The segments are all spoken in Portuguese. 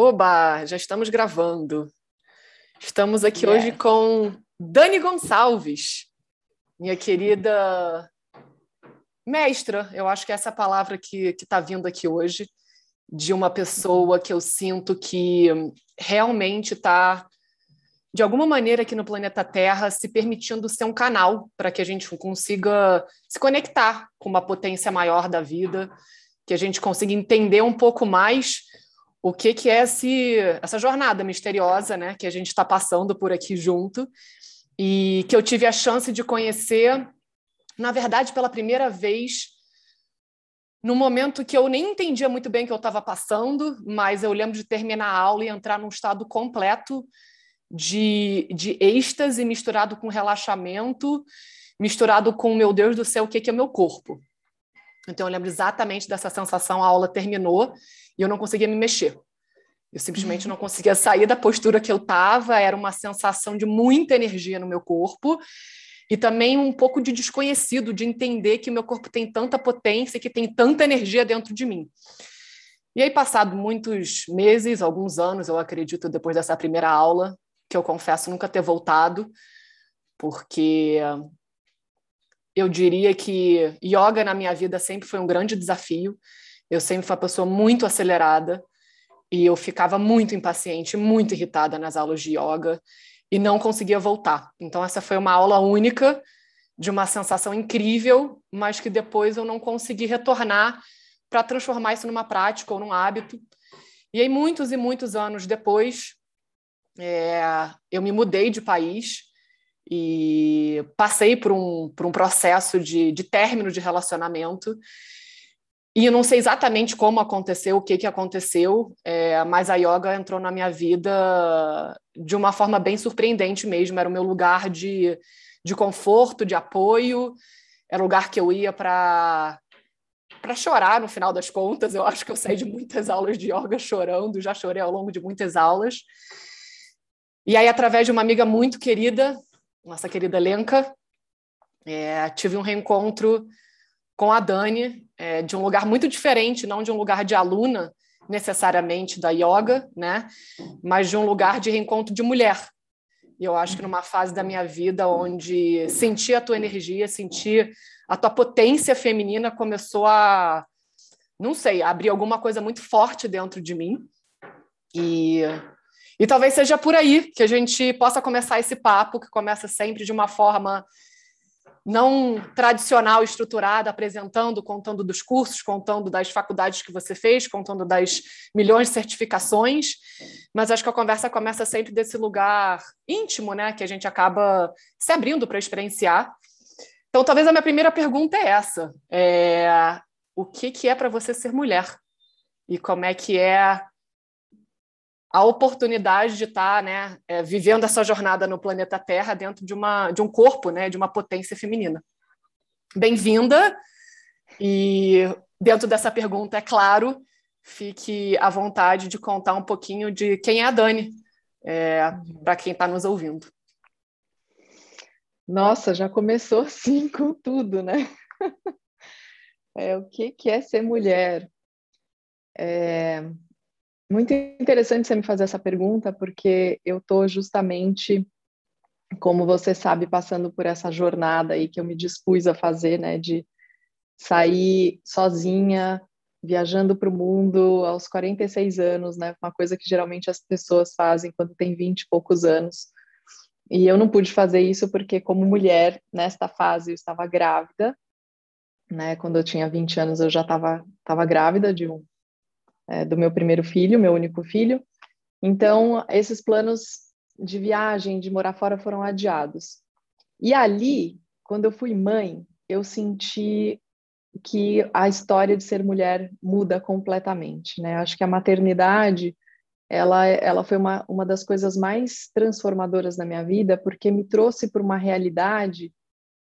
Oba, já estamos gravando. Estamos aqui yes. hoje com Dani Gonçalves, minha querida mestra, eu acho que é essa palavra que está vindo aqui hoje, de uma pessoa que eu sinto que realmente está, de alguma maneira, aqui no planeta Terra, se permitindo ser um canal para que a gente consiga se conectar com uma potência maior da vida, que a gente consiga entender um pouco mais o que, que é esse, essa jornada misteriosa né, que a gente está passando por aqui junto e que eu tive a chance de conhecer, na verdade, pela primeira vez, no momento que eu nem entendia muito bem o que eu estava passando, mas eu lembro de terminar a aula e entrar num estado completo de, de êxtase misturado com relaxamento, misturado com, meu Deus do céu, o que, que é meu corpo. Então, eu lembro exatamente dessa sensação. A aula terminou e eu não conseguia me mexer. Eu simplesmente não conseguia sair da postura que eu estava, era uma sensação de muita energia no meu corpo e também um pouco de desconhecido, de entender que o meu corpo tem tanta potência, que tem tanta energia dentro de mim. E aí, passado muitos meses, alguns anos, eu acredito, depois dessa primeira aula, que eu confesso nunca ter voltado, porque eu diria que yoga na minha vida sempre foi um grande desafio. Eu sempre fui uma pessoa muito acelerada e eu ficava muito impaciente, muito irritada nas aulas de yoga e não conseguia voltar. Então, essa foi uma aula única, de uma sensação incrível, mas que depois eu não consegui retornar para transformar isso numa prática ou num hábito. E aí, muitos e muitos anos depois, é, eu me mudei de país e passei por um, por um processo de, de término de relacionamento e eu não sei exatamente como aconteceu, o que, que aconteceu, é, mas a yoga entrou na minha vida de uma forma bem surpreendente mesmo. Era o meu lugar de, de conforto, de apoio, era o lugar que eu ia para para chorar no final das contas. Eu acho que eu saí de muitas aulas de yoga chorando, já chorei ao longo de muitas aulas. E aí, através de uma amiga muito querida, nossa querida Lenka, é, tive um reencontro com a Dani, é, de um lugar muito diferente, não de um lugar de aluna necessariamente da yoga, né? Mas de um lugar de reencontro de mulher. E eu acho que numa fase da minha vida onde sentir a tua energia, sentir a tua potência feminina começou a, não sei, abrir alguma coisa muito forte dentro de mim. E e talvez seja por aí que a gente possa começar esse papo, que começa sempre de uma forma não tradicional, estruturada, apresentando, contando dos cursos, contando das faculdades que você fez, contando das milhões de certificações, mas acho que a conversa começa sempre desse lugar íntimo, né, que a gente acaba se abrindo para experienciar. Então, talvez a minha primeira pergunta é essa: é, o que, que é para você ser mulher? E como é que é a oportunidade de estar tá, né, é, vivendo essa jornada no planeta Terra dentro de, uma, de um corpo, né, de uma potência feminina. Bem-vinda, e dentro dessa pergunta, é claro, fique à vontade de contar um pouquinho de quem é a Dani, é, para quem está nos ouvindo. Nossa, já começou assim com tudo, né? É, o que, que é ser mulher? É, muito interessante você me fazer essa pergunta, porque eu estou justamente, como você sabe, passando por essa jornada aí que eu me dispus a fazer, né, de sair sozinha, viajando para o mundo aos 46 anos, né, uma coisa que geralmente as pessoas fazem quando tem 20 e poucos anos. E eu não pude fazer isso porque, como mulher, nesta fase, eu estava grávida, né, quando eu tinha 20 anos, eu já estava grávida de um é, do meu primeiro filho, meu único filho. Então, esses planos de viagem, de morar fora, foram adiados. E ali, quando eu fui mãe, eu senti que a história de ser mulher muda completamente, né? Acho que a maternidade, ela, ela foi uma, uma das coisas mais transformadoras na minha vida, porque me trouxe para uma realidade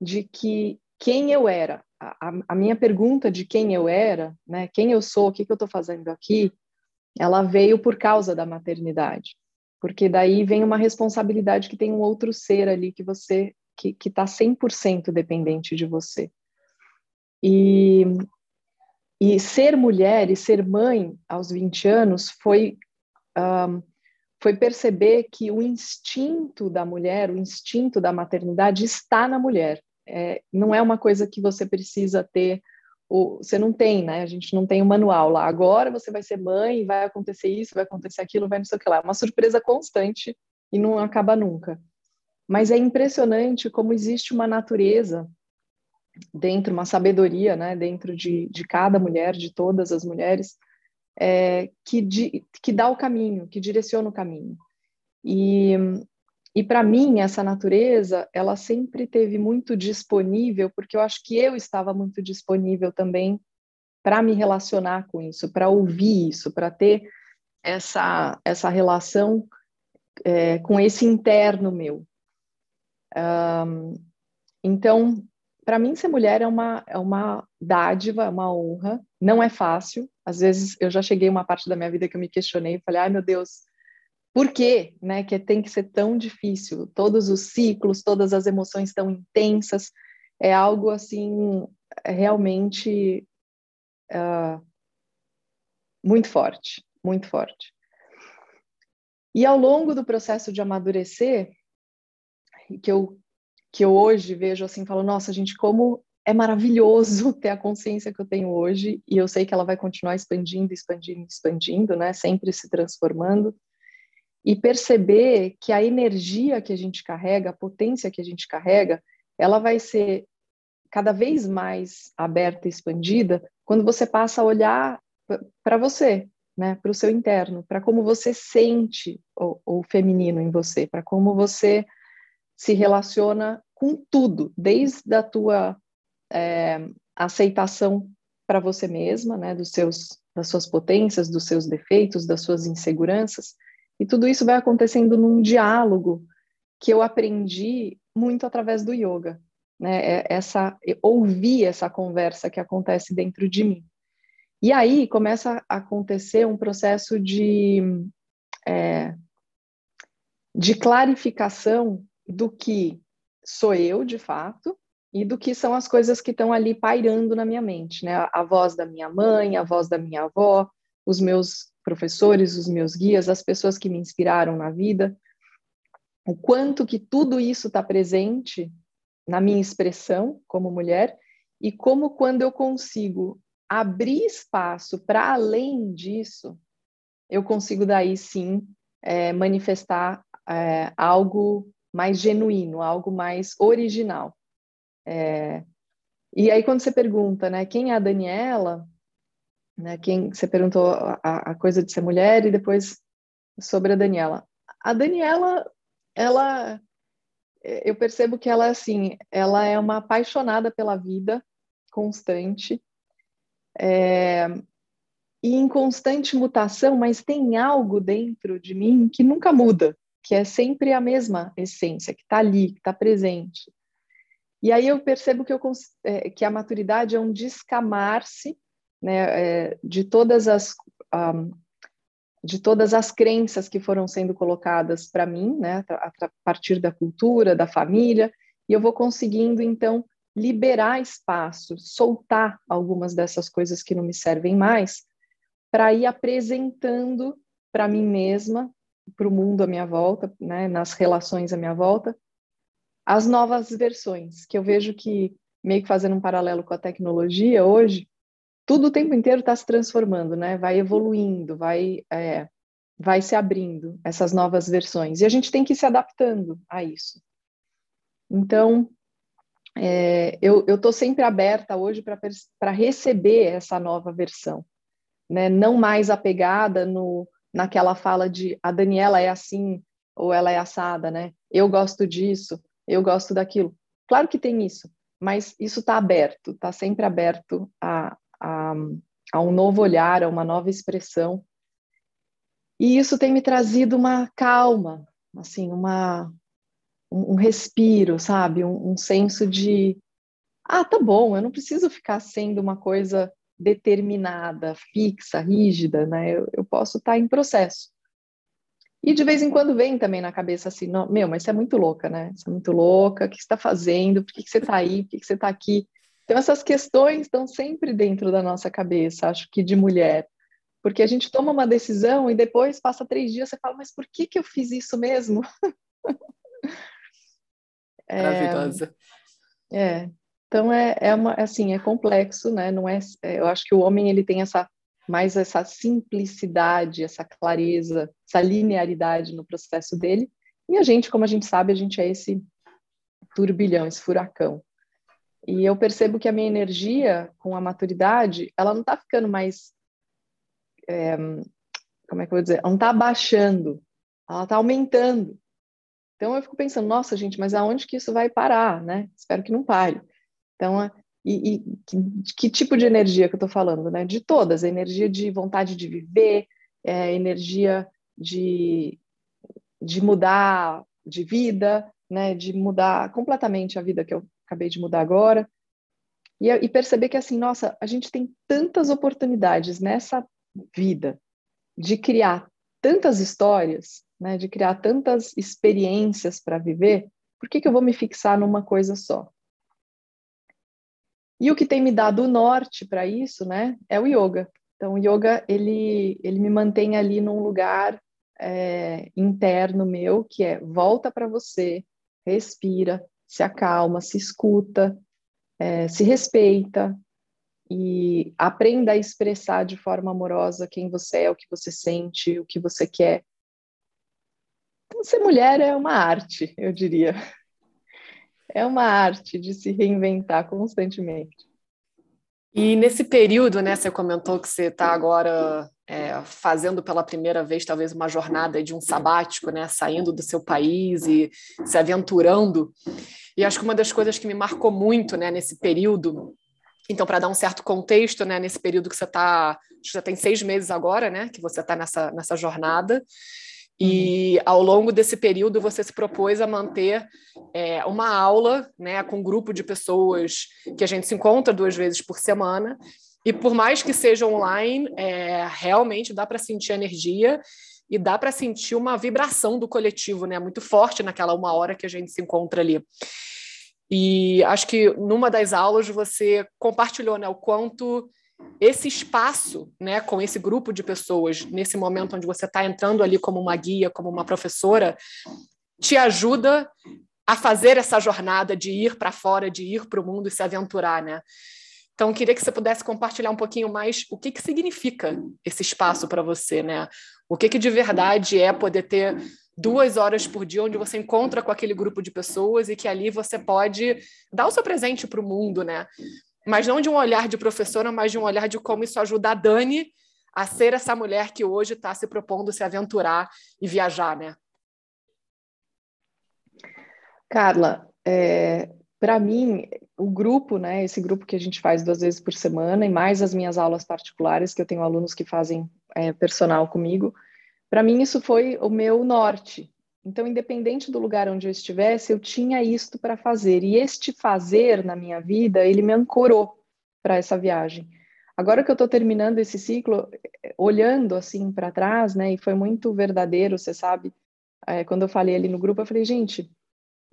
de que quem eu era, a, a, minha pergunta de quem eu era, né, quem eu sou, o que, que eu estou fazendo aqui, ela veio por causa da maternidade, porque daí vem uma responsabilidade que tem um outro ser ali que você que está 100% dependente de você. E, e ser mulher e ser mãe aos 20 anos foi um, foi perceber que o instinto da mulher, o instinto da maternidade está na mulher. É, não é uma coisa que você precisa ter, ou, você não tem, né? A gente não tem um manual lá. Agora você vai ser mãe, vai acontecer isso, vai acontecer aquilo, vai não sei o que lá. É uma surpresa constante e não acaba nunca. Mas é impressionante como existe uma natureza dentro, uma sabedoria, né, dentro de, de cada mulher, de todas as mulheres, é, que, que dá o caminho, que direciona o caminho. E, e para mim, essa natureza, ela sempre teve muito disponível, porque eu acho que eu estava muito disponível também para me relacionar com isso, para ouvir isso, para ter essa, essa relação é, com esse interno meu. Um, então, para mim, ser mulher é uma, é uma dádiva, é uma honra, não é fácil. Às vezes eu já cheguei uma parte da minha vida que eu me questionei e falei, ai meu Deus, por quê? Né, que tem que ser tão difícil? Todos os ciclos, todas as emoções tão intensas, é algo assim, realmente uh, muito forte, muito forte. E ao longo do processo de amadurecer, que eu que eu hoje vejo assim, falo, nossa, gente, como é maravilhoso ter a consciência que eu tenho hoje, e eu sei que ela vai continuar expandindo, expandindo, expandindo, né, sempre se transformando, e perceber que a energia que a gente carrega, a potência que a gente carrega, ela vai ser cada vez mais aberta e expandida quando você passa a olhar para você, né, para o seu interno, para como você sente o, o feminino em você, para como você se relaciona com tudo, desde a tua é, aceitação para você mesma, né, dos seus, das suas potências, dos seus defeitos, das suas inseguranças, e tudo isso vai acontecendo num diálogo que eu aprendi muito através do yoga, né, é essa ouvir essa conversa que acontece dentro de mim. E aí começa a acontecer um processo de é, de clarificação do que sou eu de fato e do que são as coisas que estão ali pairando na minha mente, né? A voz da minha mãe, a voz da minha avó, os meus professores, os meus guias, as pessoas que me inspiraram na vida, o quanto que tudo isso está presente na minha expressão como mulher e como quando eu consigo abrir espaço para além disso, eu consigo daí sim é, manifestar é, algo mais genuíno, algo mais original. É, e aí quando você pergunta, né, quem é a Daniela, né, quem você perguntou a, a, coisa de ser mulher e depois sobre a Daniela. A Daniela, ela, eu percebo que ela assim, ela é uma apaixonada pela vida constante. É, e em constante mutação, mas tem algo dentro de mim que nunca muda, que é sempre a mesma essência, que está ali, que está presente. E aí eu percebo que, eu, é, que a maturidade é um descamar-se né, é, de todas as um, de todas as crenças que foram sendo colocadas para mim, né, a, a partir da cultura, da família, e eu vou conseguindo então liberar espaço, soltar algumas dessas coisas que não me servem mais, para ir apresentando para mim mesma para o mundo à minha volta, né, nas relações à minha volta, as novas versões, que eu vejo que, meio que fazendo um paralelo com a tecnologia hoje, tudo o tempo inteiro está se transformando, né? vai evoluindo, vai, é, vai se abrindo essas novas versões. E a gente tem que ir se adaptando a isso. Então, é, eu estou sempre aberta hoje para receber essa nova versão, né? não mais apegada no naquela fala de a Daniela é assim ou ela é assada, né? Eu gosto disso, eu gosto daquilo. Claro que tem isso, mas isso está aberto, está sempre aberto a, a, a um novo olhar, a uma nova expressão. E isso tem me trazido uma calma, assim, uma, um, um respiro, sabe? Um, um senso de, ah, tá bom, eu não preciso ficar sendo uma coisa determinada, fixa, rígida, né? Eu, eu posso estar tá em processo. E de vez em quando vem também na cabeça assim, não, meu, mas você é muito louca, né? Você é muito louca, o que você está fazendo? Por que, você está aí? Por que você está aqui? Então, essas questões estão sempre dentro da nossa cabeça, acho que de mulher. Porque a gente toma uma decisão e depois passa três dias você fala, mas por que, que eu fiz isso mesmo? Maravilhosa. É, é, então é, é uma, assim, é complexo, né? Não é, é, eu acho que o homem ele tem essa mais essa simplicidade, essa clareza, essa linearidade no processo dele. E a gente, como a gente sabe, a gente é esse turbilhão, esse furacão. E eu percebo que a minha energia, com a maturidade, ela não está ficando mais. É, como é que eu vou dizer? Ela não está abaixando, ela está aumentando. Então eu fico pensando, nossa, gente, mas aonde que isso vai parar, né? Espero que não pare. Então, e, e que, que, tipo de energia que eu estou falando, né? De todas, energia de vontade de viver, é, energia de, de mudar de vida, né? De mudar completamente a vida que eu acabei de mudar agora. E, e perceber que, assim, nossa, a gente tem tantas oportunidades nessa vida de criar tantas histórias, né, de criar tantas experiências para viver, por que, que eu vou me fixar numa coisa só? E o que tem me dado o norte para isso, né, é o yoga. Então, o yoga, ele, ele me mantém ali num lugar é, interno meu, que é volta para você, respira, se acalma, se escuta, é, se respeita e aprenda a expressar de forma amorosa quem você é, o que você sente, o que você quer, então, ser mulher é uma arte, eu diria. É uma arte de se reinventar constantemente. E nesse período, né, você comentou que você está agora é, fazendo pela primeira vez talvez uma jornada de um sabático, né, saindo do seu país e se aventurando. E acho que uma das coisas que me marcou muito, né, nesse período, então para dar um certo contexto, né, nesse período que você está, já tem seis meses agora, né, que você está nessa nessa jornada. E uhum. ao longo desse período você se propôs a manter é, uma aula né, com um grupo de pessoas que a gente se encontra duas vezes por semana. E por mais que seja online, é, realmente dá para sentir energia e dá para sentir uma vibração do coletivo né, muito forte naquela uma hora que a gente se encontra ali. E acho que numa das aulas você compartilhou né, o quanto esse espaço, né, com esse grupo de pessoas, nesse momento onde você está entrando ali como uma guia, como uma professora, te ajuda a fazer essa jornada de ir para fora, de ir para o mundo e se aventurar, né? Então, queria que você pudesse compartilhar um pouquinho mais o que, que significa esse espaço para você, né? O que, que de verdade é poder ter duas horas por dia onde você encontra com aquele grupo de pessoas e que ali você pode dar o seu presente para o mundo, né? Mas não de um olhar de professora, mas de um olhar de como isso ajuda a Dani a ser essa mulher que hoje está se propondo se aventurar e viajar, né? Carla, é, para mim, o grupo, né, esse grupo que a gente faz duas vezes por semana, e mais as minhas aulas particulares, que eu tenho alunos que fazem é, personal comigo, para mim isso foi o meu norte, então, independente do lugar onde eu estivesse, eu tinha isto para fazer. E este fazer na minha vida, ele me ancorou para essa viagem. Agora que eu estou terminando esse ciclo, olhando assim para trás, né, e foi muito verdadeiro, você sabe, é, quando eu falei ali no grupo, eu falei, gente,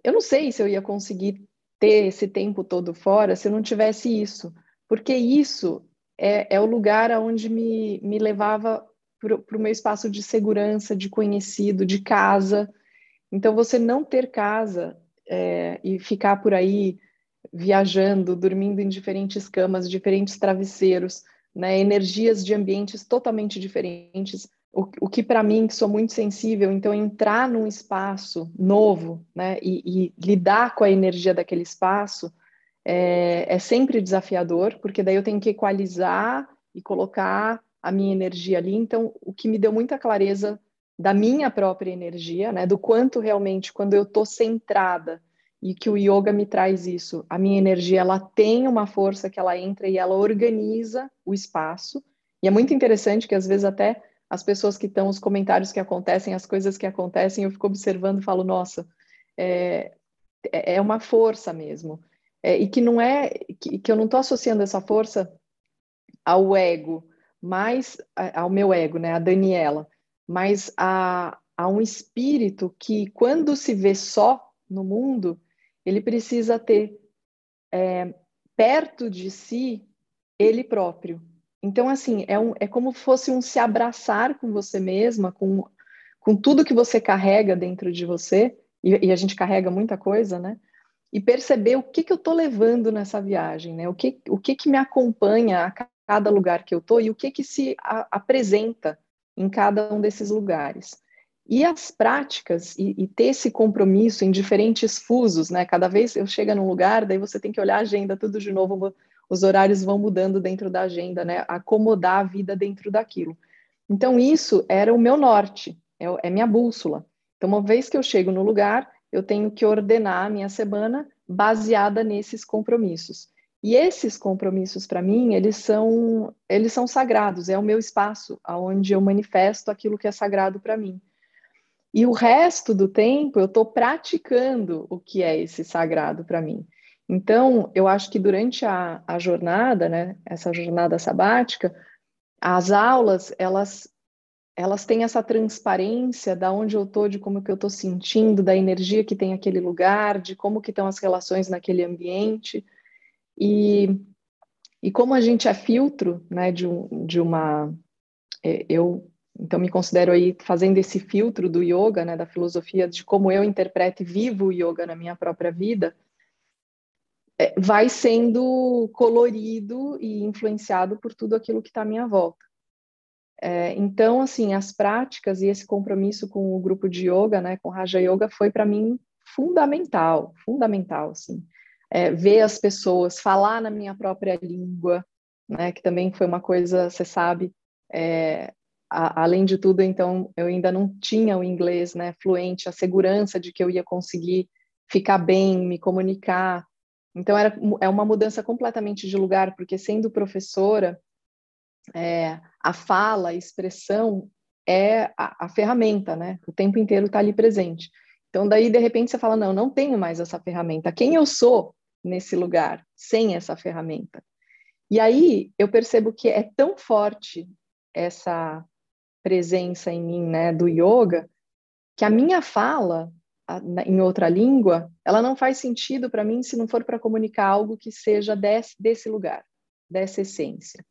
eu não sei se eu ia conseguir ter esse tempo todo fora se eu não tivesse isso, porque isso é, é o lugar aonde me, me levava para o meu espaço de segurança, de conhecido, de casa. Então, você não ter casa é, e ficar por aí viajando, dormindo em diferentes camas, diferentes travesseiros, né, energias de ambientes totalmente diferentes. O, o que para mim, que sou muito sensível, então entrar num espaço novo né, e, e lidar com a energia daquele espaço é, é sempre desafiador, porque daí eu tenho que equalizar e colocar a minha energia ali. Então, o que me deu muita clareza da minha própria energia, né, do quanto realmente quando eu estou centrada e que o yoga me traz isso, a minha energia ela tem uma força que ela entra e ela organiza o espaço. E é muito interessante que às vezes até as pessoas que estão, os comentários que acontecem, as coisas que acontecem, eu fico observando e falo, nossa, é, é, é uma força mesmo. É, e que não é, que, que eu não estou associando essa força ao ego, mais ao meu ego, né, a Daniela, mas a, a um espírito que, quando se vê só no mundo, ele precisa ter é, perto de si ele próprio. Então, assim, é, um, é como fosse um se abraçar com você mesma, com, com tudo que você carrega dentro de você, e, e a gente carrega muita coisa, né? E perceber o que, que eu estou levando nessa viagem, né? O que, o que, que me acompanha a cada lugar que eu estou e o que, que se a, apresenta em cada um desses lugares. E as práticas, e, e, ter esse compromisso em diferentes fusos, né? Cada vez eu chego num lugar, daí você tem que olhar a agenda tudo de novo, os horários vão mudando dentro da agenda, né? Acomodar a vida dentro daquilo. Então, isso era o meu norte, é, é minha bússola. Então, uma vez que eu chego no lugar, eu tenho que ordenar a minha semana baseada nesses compromissos. E esses compromissos, para mim, eles são, eles são sagrados, é o meu espaço, onde eu manifesto aquilo que é sagrado para mim. E o resto do tempo eu estou praticando o que é esse sagrado para mim. Então, eu acho que durante a, a jornada, né, essa jornada sabática, as aulas, elas elas têm essa transparência da onde eu estou, de como que eu estou sentindo, da energia que tem aquele lugar, de como que estão as relações naquele ambiente. E, e como a gente é filtro né, de, de uma... É, eu, então, me considero aí fazendo esse filtro do yoga, né, da filosofia, de como eu interpreto e vivo o yoga na minha própria vida, é, vai sendo colorido e influenciado por tudo aquilo que está à minha volta. É, então, assim, as práticas e esse compromisso com o grupo de yoga, né, com Raja Yoga, foi para mim fundamental, fundamental, assim. É, ver as pessoas, falar na minha própria língua, né, que também foi uma coisa, você sabe, é, a, além de tudo, então, eu ainda não tinha o inglês, né, fluente, a segurança de que eu ia conseguir ficar bem, me comunicar, então, era, é uma mudança completamente de lugar, porque sendo professora, é, a fala, a expressão é a, a ferramenta, né? O tempo inteiro está ali presente. Então, daí, de repente, você fala: não, não tenho mais essa ferramenta. Quem eu sou nesse lugar sem essa ferramenta? E aí eu percebo que é tão forte essa presença em mim, né, do yoga, que a minha fala em outra língua, ela não faz sentido para mim se não for para comunicar algo que seja desse, desse lugar, dessa essência.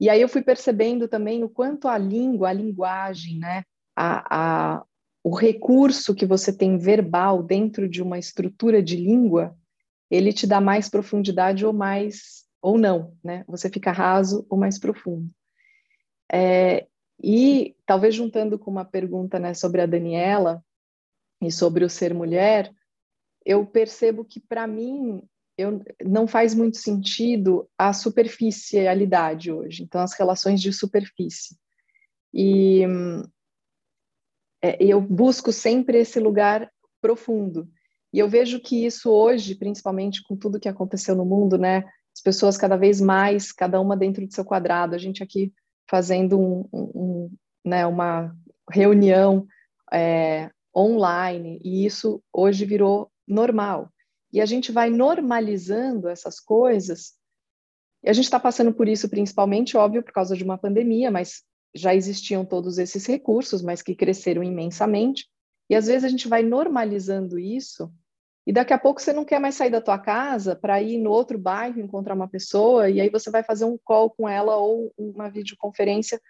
E aí eu fui percebendo também o quanto a língua, a linguagem, né, a, a, o recurso que você tem verbal dentro de uma estrutura de língua, ele te dá mais profundidade ou mais ou não, né? Você fica raso ou mais profundo. É, e talvez juntando com uma pergunta né, sobre a Daniela, e sobre o ser mulher, eu percebo que para mim eu, não faz muito sentido a superficialidade hoje, então as relações de superfície. E é, eu busco sempre esse lugar profundo. E eu vejo que isso hoje, principalmente com tudo que aconteceu no mundo, né? As pessoas cada vez mais, cada uma dentro do seu quadrado, a gente aqui fazendo um, um, um né, uma reunião é, online, e isso hoje virou normal. E a gente vai normalizando essas coisas, e a gente está passando por isso principalmente, óbvio, por causa de uma pandemia, mas já existiam todos esses recursos, mas que cresceram imensamente, e às vezes a gente vai normalizando isso, e daqui a pouco você não quer mais sair da tua casa para ir no outro bairro encontrar uma pessoa, e aí você vai fazer um call com ela ou uma videoconferência,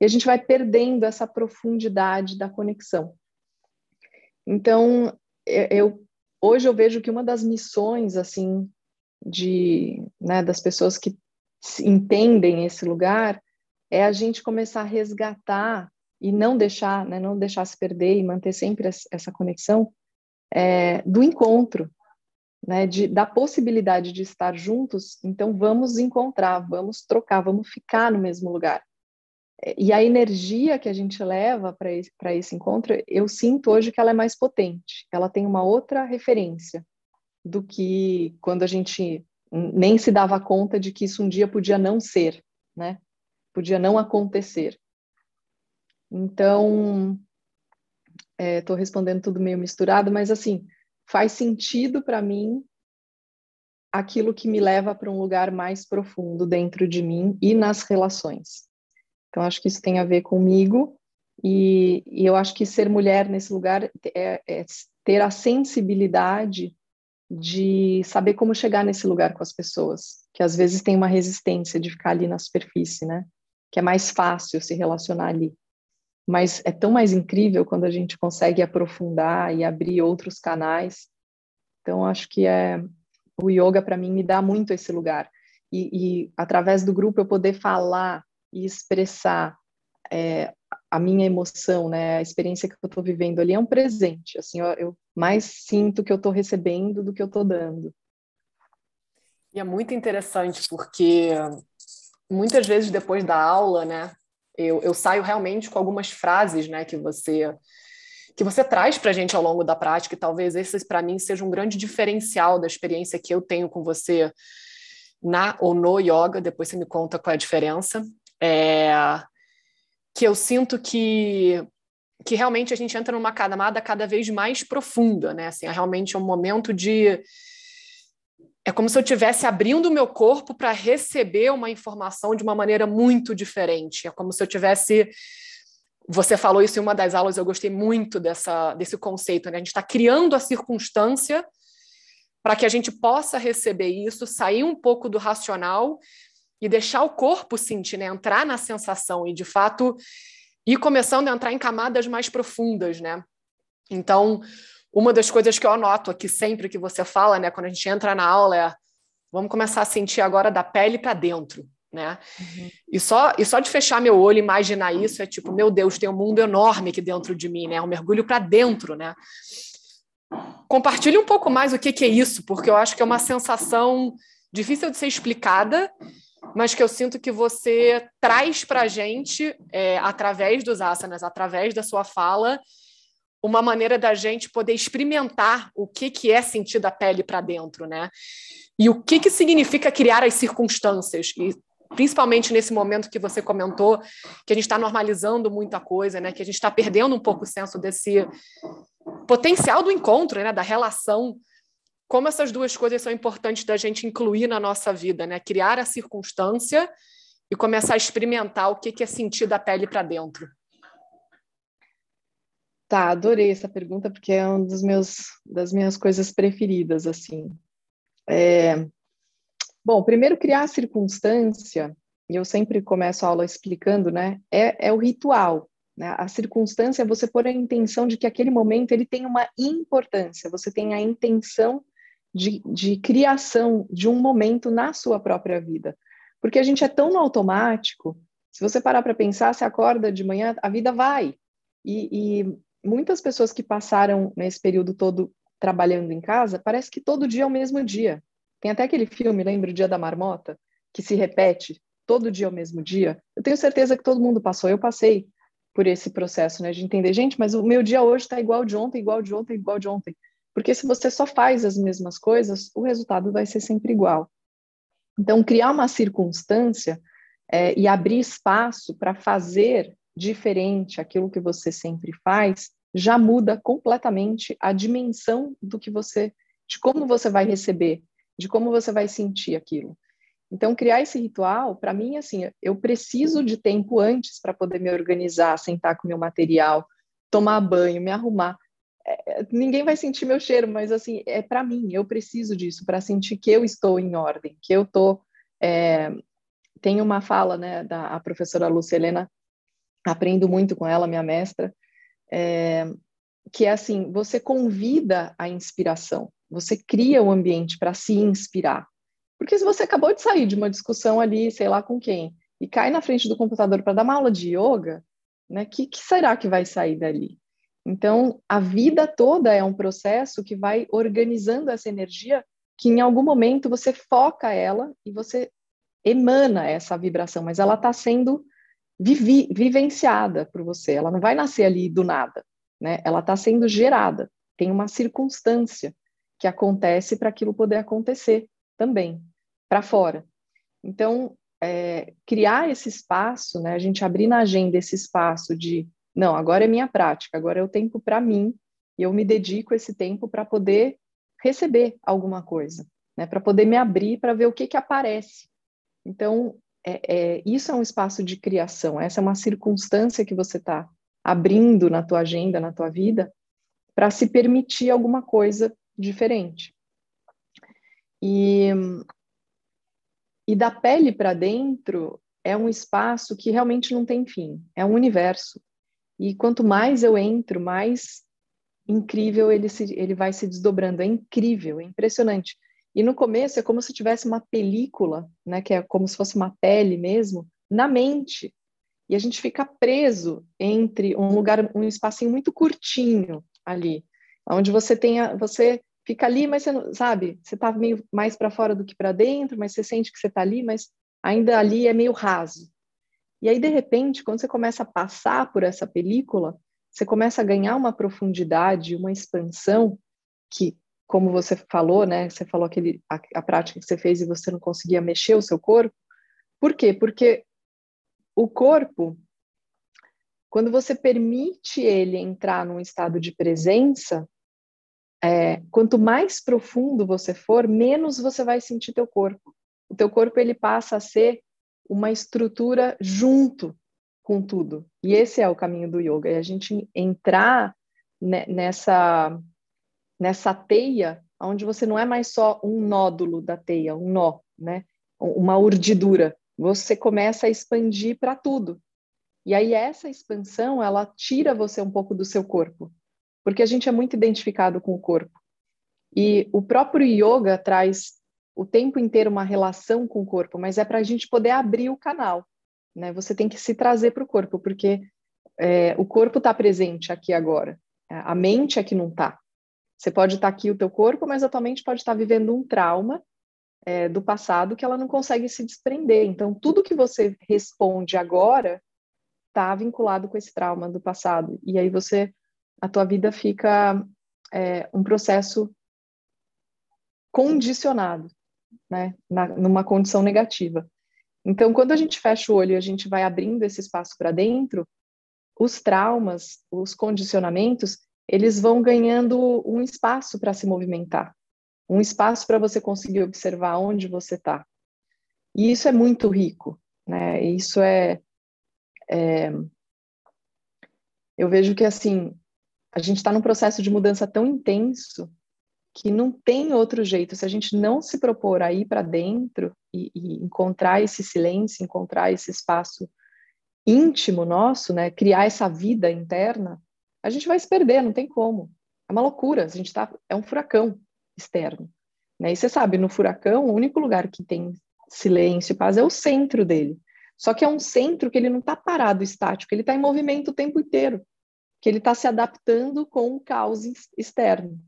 e a gente vai perdendo essa profundidade da conexão. Então, eu hoje eu vejo que uma das missões assim de né, das pessoas que entendem esse lugar é a gente começar a resgatar e não deixar, né, não deixar se perder e manter sempre essa conexão é, do encontro, né, de, da possibilidade de estar juntos. Então vamos encontrar, vamos trocar, vamos ficar no mesmo lugar. E a energia que a gente leva para esse, esse encontro, eu sinto hoje que ela é mais potente, ela tem uma outra referência do que quando a gente nem se dava conta de que isso um dia podia não ser, né? Podia não acontecer. Então, estou é, respondendo tudo meio misturado, mas assim, faz sentido para mim aquilo que me leva para um lugar mais profundo dentro de mim e nas relações. Então, acho que isso tem a ver comigo, e, e eu acho que ser mulher nesse lugar é, é ter a sensibilidade de saber como chegar nesse lugar com as pessoas, que às vezes tem uma resistência de ficar ali na superfície, né? Que é mais fácil se relacionar ali. Mas é tão mais incrível quando a gente consegue aprofundar e abrir outros canais. Então, acho que é o yoga, para mim, me dá muito esse lugar. E, e, através do grupo eu poder falar e expressar é, a minha emoção, né, a experiência que eu estou vivendo ali é um presente. Assim, eu, eu mais sinto que eu estou recebendo do que eu estou dando. E é muito interessante porque muitas vezes depois da aula, né, eu, eu saio realmente com algumas frases, né, que você que você traz para a gente ao longo da prática. E talvez esse para mim seja um grande diferencial da experiência que eu tenho com você na ou no yoga. Depois você me conta qual é a diferença. É, que eu sinto que que realmente a gente entra numa camada cada vez mais profunda, né? Assim, é realmente um momento de é como se eu estivesse abrindo o meu corpo para receber uma informação de uma maneira muito diferente. É como se eu tivesse você falou isso em uma das aulas, eu gostei muito dessa, desse conceito, né? A gente está criando a circunstância para que a gente possa receber isso, sair um pouco do racional e deixar o corpo sentir, né? entrar na sensação e, de fato, ir começando a entrar em camadas mais profundas, né? Então, uma das coisas que eu anoto aqui sempre que você fala, né, quando a gente entra na aula, é vamos começar a sentir agora da pele para dentro, né? Uhum. E só e só de fechar meu olho, imaginar isso é tipo, meu Deus, tem um mundo enorme aqui dentro de mim, né? É um mergulho para dentro, né? Compartilhe um pouco mais o que, que é isso, porque eu acho que é uma sensação difícil de ser explicada mas que eu sinto que você traz para a gente, é, através dos asanas, através da sua fala, uma maneira da gente poder experimentar o que, que é sentir da pele para dentro, né? E o que, que significa criar as circunstâncias. E principalmente nesse momento que você comentou, que a gente está normalizando muita coisa, né? Que a gente está perdendo um pouco o senso desse potencial do encontro, né? Da relação como essas duas coisas são importantes da gente incluir na nossa vida, né? Criar a circunstância e começar a experimentar o que é sentir da pele para dentro. Tá, adorei essa pergunta porque é uma dos meus, das minhas coisas preferidas, assim. É... Bom, primeiro criar a circunstância, e eu sempre começo a aula explicando, né? É, é o ritual, né? A circunstância é você pôr a intenção de que aquele momento ele tem uma importância, você tem a intenção de, de criação de um momento na sua própria vida. Porque a gente é tão no automático, se você parar para pensar, se acorda de manhã, a vida vai. E, e, muitas pessoas que passaram nesse período todo trabalhando em casa, parece que todo dia é o mesmo dia. Tem até aquele filme, lembra, o Dia da Marmota, que se repete todo dia é o mesmo dia. Eu tenho certeza que todo mundo passou, eu passei por esse processo, né, de entender, gente, mas o meu dia hoje está igual de ontem, igual de ontem, igual de ontem. Porque se você só faz as mesmas coisas, o resultado vai ser sempre igual. Então, criar uma circunstância é, e abrir espaço para fazer diferente aquilo que você sempre faz, já muda completamente a dimensão do que você, de como você vai receber, de como você vai sentir aquilo. Então, criar esse ritual, para mim, assim, eu preciso de tempo antes para poder me organizar, sentar com meu material, tomar banho, me arrumar. É, ninguém vai sentir meu cheiro, mas assim, é para mim, eu preciso disso para sentir que eu estou em ordem, que eu tô é, tem uma fala, né, da professora Lúcia Helena, aprendo muito com ela, minha mestra, é, que é assim, você convida a inspiração, você cria um ambiente para se inspirar. Porque se você acabou de sair de uma discussão ali, sei lá com quem, e cai na frente do computador para dar uma aula de yoga, né, que, que será que vai sair dali? Então, a vida toda é um processo que vai organizando essa energia, que em algum momento você foca ela e você emana essa vibração, mas ela está sendo vivi, vivenciada por você. Ela não vai nascer ali do nada, né? Ela está sendo gerada. Tem uma circunstância que acontece para aquilo poder acontecer também para fora. Então, é, criar esse espaço, né? A gente abrir na agenda esse espaço de não, agora é minha prática, agora é o tempo para mim e eu me dedico esse tempo para poder receber alguma coisa, né? Para poder me abrir para ver o que que aparece. Então, é, é, isso é um espaço de criação. Essa é uma circunstância que você está abrindo na tua agenda, na tua vida, para se permitir alguma coisa diferente. E, e da pele para dentro é um espaço que realmente não tem fim, é um universo. E quanto mais eu entro, mais incrível ele, se, ele vai se desdobrando. É incrível, é impressionante. E no começo é como se tivesse uma película, né, que é como se fosse uma pele mesmo, na mente. E a gente fica preso entre um lugar, um espacinho muito curtinho ali, onde você tenha, você fica ali, mas você não, sabe, você está meio mais para fora do que para dentro, mas você sente que você está ali, mas ainda ali é meio raso. E aí de repente, quando você começa a passar por essa película, você começa a ganhar uma profundidade, uma expansão que, como você falou, né? Você falou aquele a, a prática que você fez e você não conseguia mexer o seu corpo. Por quê? Porque o corpo, quando você permite ele entrar num estado de presença, é, quanto mais profundo você for, menos você vai sentir teu corpo. O teu corpo ele passa a ser uma estrutura junto com tudo. E esse é o caminho do yoga, é a gente entrar nessa nessa teia onde você não é mais só um nódulo da teia, um nó, né? Uma urdidura. Você começa a expandir para tudo. E aí essa expansão, ela tira você um pouco do seu corpo, porque a gente é muito identificado com o corpo. E o próprio yoga traz o tempo inteiro uma relação com o corpo, mas é para a gente poder abrir o canal né? Você tem que se trazer para o corpo, porque é, o corpo está presente aqui agora, a mente é que não está. Você pode estar aqui o teu corpo, mas a tua mente pode estar vivendo um trauma é, do passado que ela não consegue se desprender. Então, tudo que você responde agora está vinculado com esse trauma do passado. E aí você, a tua vida fica é, um processo condicionado, né? Na, numa condição negativa. Então, quando a gente fecha o olho e a gente vai abrindo esse espaço para dentro, os traumas, os condicionamentos, eles vão ganhando um espaço para se movimentar, um espaço para você conseguir observar onde você está. E isso é muito rico, né? Isso é, é eu vejo que assim a gente está num processo de mudança tão intenso que não tem outro jeito. Se a gente não se propor a ir para dentro e, e, encontrar esse silêncio, encontrar esse espaço íntimo nosso, né, criar essa vida interna, a gente vai se perder, não tem como. É uma loucura, a gente tá, é um furacão externo. Né? E você sabe, no furacão, o único lugar que tem silêncio e paz é o centro dele. Só que é um centro que ele não está parado, estático, ele está em movimento o tempo inteiro, que ele está se adaptando com o caos externo.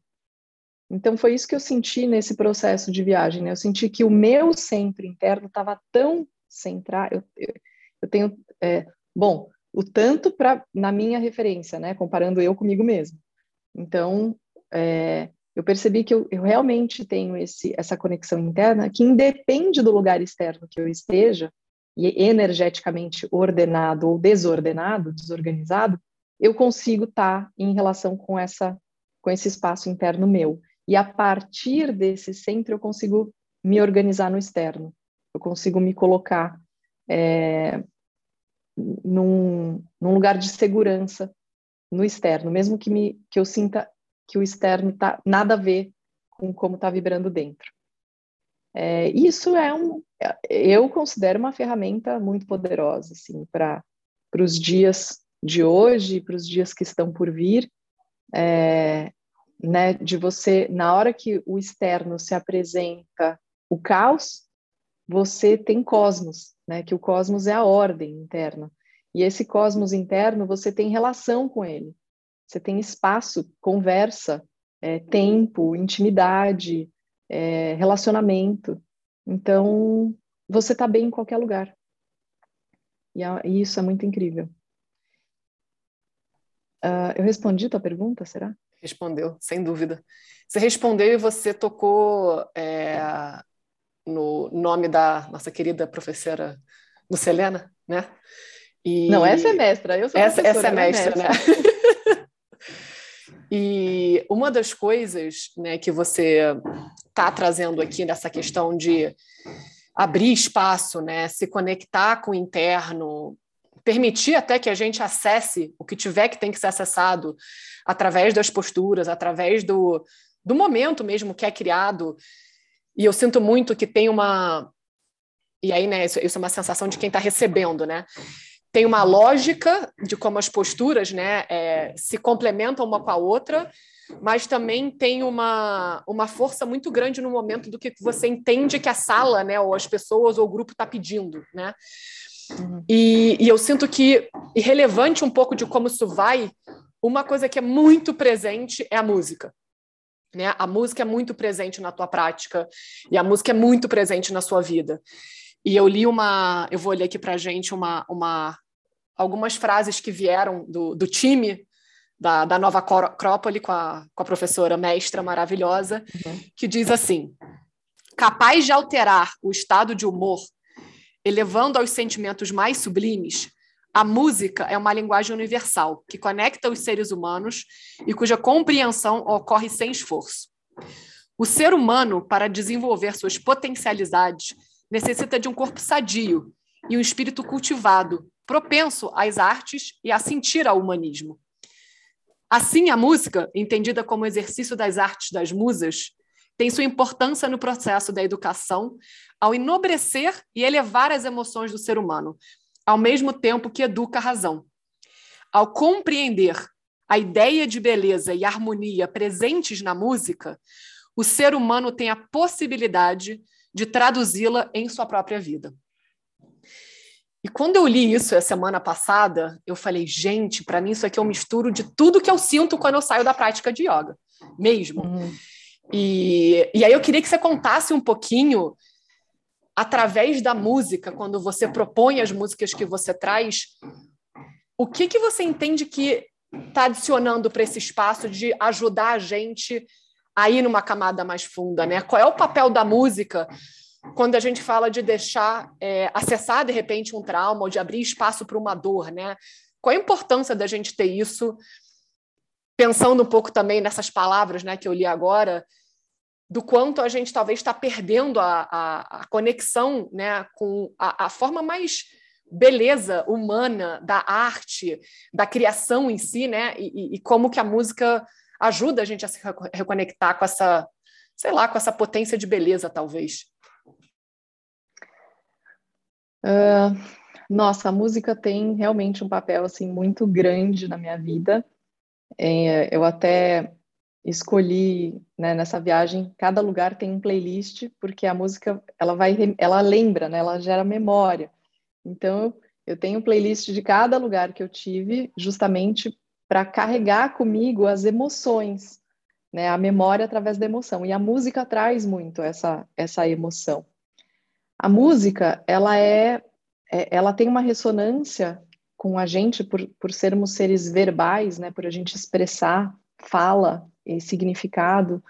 Então foi isso que eu senti nesse processo de viagem, né? Eu senti que o meu centro interno estava tão centrado. Eu, eu, eu tenho, é, bom, o tanto para na minha referência, né? Comparando eu comigo mesmo. Então é, eu percebi que eu, eu realmente tenho esse, essa conexão interna que independe do lugar externo que eu esteja e energeticamente ordenado ou desordenado, desorganizado, eu consigo estar tá em relação com essa com esse espaço interno meu. E a partir desse centro eu consigo me organizar no externo, eu consigo me colocar é, num, num, lugar de segurança no externo, mesmo que, me, que eu sinta que o externo tá nada a ver com como está vibrando dentro. É, isso é um, eu considero uma ferramenta muito poderosa, assim, para os dias de hoje, para os dias que estão por vir. É, né, de você, na hora que o externo se apresenta o caos, você tem cosmos, né, que o cosmos é a ordem interna. E esse cosmos interno, você tem relação com ele. Você tem espaço, conversa, é, tempo, intimidade, é, relacionamento. Então, você está bem em qualquer lugar. E, a, e isso é muito incrível. Uh, eu respondi tua pergunta, será? Respondeu, sem dúvida. Você respondeu e você tocou é, no nome da nossa querida professora Lucelena, né? E... Não, é mestra, eu sou essa, essa é, é mestra, né? e uma das coisas né, que você está trazendo aqui nessa questão de abrir espaço, né, se conectar com o interno, permitir até que a gente acesse o que tiver que tem que ser acessado através das posturas, através do, do momento mesmo que é criado. E eu sinto muito que tem uma. E aí, né, isso, isso é uma sensação de quem está recebendo, né? Tem uma lógica de como as posturas né, é, se complementam uma com a outra, mas também tem uma, uma força muito grande no momento do que você entende que a sala, né, ou as pessoas, ou o grupo está pedindo, né? Uhum. E, e eu sinto que, irrelevante um pouco de como isso vai, uma coisa que é muito presente é a música. Né? A música é muito presente na tua prática e a música é muito presente na sua vida. E eu li uma, eu vou ler aqui para gente uma, uma, algumas frases que vieram do, do time da, da Nova Acrópole com a, com a professora mestra maravilhosa, uhum. que diz assim: capaz de alterar o estado de humor, elevando aos sentimentos mais sublimes, a música é uma linguagem universal que conecta os seres humanos e cuja compreensão ocorre sem esforço. O ser humano, para desenvolver suas potencialidades, necessita de um corpo sadio e um espírito cultivado, propenso às artes e a sentir ao humanismo. Assim, a música, entendida como exercício das artes das musas, tem sua importância no processo da educação ao enobrecer e elevar as emoções do ser humano, ao mesmo tempo que educa a razão. Ao compreender a ideia de beleza e harmonia presentes na música, o ser humano tem a possibilidade de traduzi-la em sua própria vida. E quando eu li isso a semana passada, eu falei, gente, para mim isso aqui é um misturo de tudo que eu sinto quando eu saio da prática de yoga, mesmo. Uhum. E, e aí eu queria que você contasse um pouquinho através da música, quando você propõe as músicas que você traz, o que, que você entende que está adicionando para esse espaço de ajudar a gente a ir numa camada mais funda, né? Qual é o papel da música quando a gente fala de deixar é, acessar de repente um trauma ou de abrir espaço para uma dor, né? Qual a importância da gente ter isso? Pensando um pouco também nessas palavras, né, que eu li agora, do quanto a gente talvez está perdendo a, a, a, conexão né, com a, a, forma mais beleza humana da arte, da criação em si, né, e, e, como que a música ajuda a gente a se reconectar com essa, sei lá, com essa potência de beleza, talvez. Uh, nossa, a música tem realmente um papel assim muito grande na minha vida. É, eu até escolhi né, nessa viagem cada lugar tem um playlist porque a música ela vai ela lembra né ela gera memória. Então eu tenho playlist de cada lugar que eu tive justamente para carregar comigo as emoções né a memória através da emoção. E a música traz muito essa essa emoção. A música ela é, é ela tem uma ressonância com a gente por, por sermos seres verbais né por a gente expressar fala significado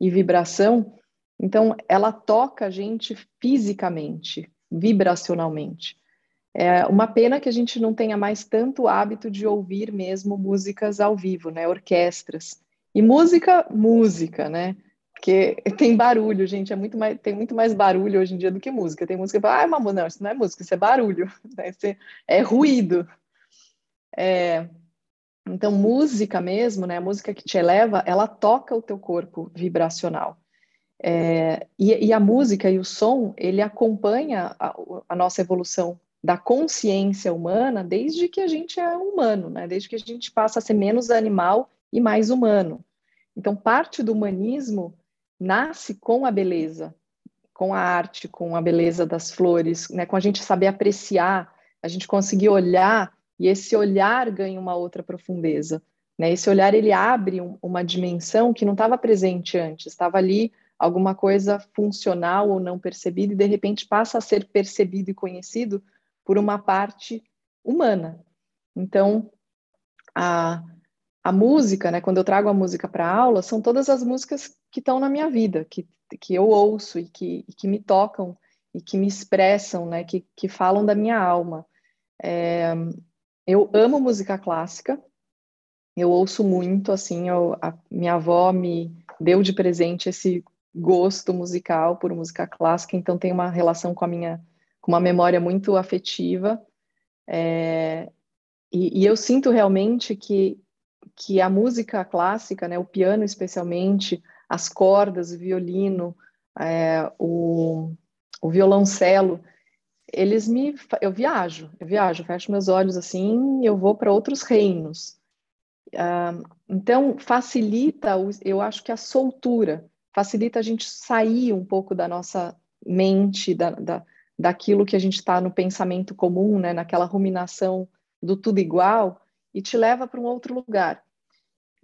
e vibração, então ela toca a gente fisicamente, vibracionalmente. É uma pena que a gente não tenha mais tanto hábito de ouvir mesmo músicas ao vivo, né, orquestras. E música, música, né? Porque tem barulho, gente, é muito mais, tem muito mais barulho hoje em dia do que música. Tem música que fala, ah, mamãe, não, isso não é música, isso é barulho, né? isso é ruído. É, então, música mesmo, né, a música que te eleva, ela toca o teu corpo vibracional. É, e, e, a música e o som, ele acompanha a, a, nossa evolução da consciência humana desde que a gente é humano, né? desde que a gente passa a ser menos animal e mais humano. Então, parte do humanismo nasce com a beleza, com a arte, com a beleza das flores, né? com a gente saber apreciar, a gente conseguir olhar e esse olhar ganha uma outra profundeza. Né? Esse olhar ele abre um, uma dimensão que não estava presente antes, estava ali alguma coisa funcional ou não percebida e de repente passa a ser percebido e conhecido por uma parte humana. Então, a, a música, né, quando eu trago a música para aula, são todas as músicas que estão na minha vida, que, que eu ouço e que, e que me tocam e que me expressam, né, que, que falam da minha alma. É, eu amo música clássica, eu ouço muito, assim, eu, a minha avó me deu de presente esse gosto musical por música clássica, então tem uma relação com a minha, com uma memória muito afetiva, é, e, e, eu sinto realmente que, que a música clássica, né, o piano especialmente, as cordas, o violino, é, o, o violoncelo, eles me. Eu viajo, eu viajo, fecho meus olhos assim eu vou para outros reinos. Uh, então, facilita, eu acho que a soltura, facilita a gente sair um pouco da nossa mente, da, da, daquilo que a gente está no pensamento comum, né, naquela ruminação do tudo igual, e te leva para um outro lugar.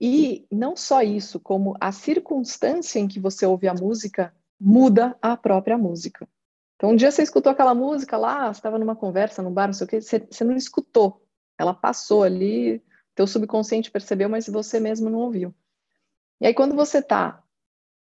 E não só isso, como a circunstância em que você ouve a música muda a própria música. Então, um dia você escutou aquela música lá, você estava numa conversa, num bar, não sei o quê, você, você não escutou. Ela passou ali, teu subconsciente percebeu, mas você mesmo não ouviu. E aí, quando você está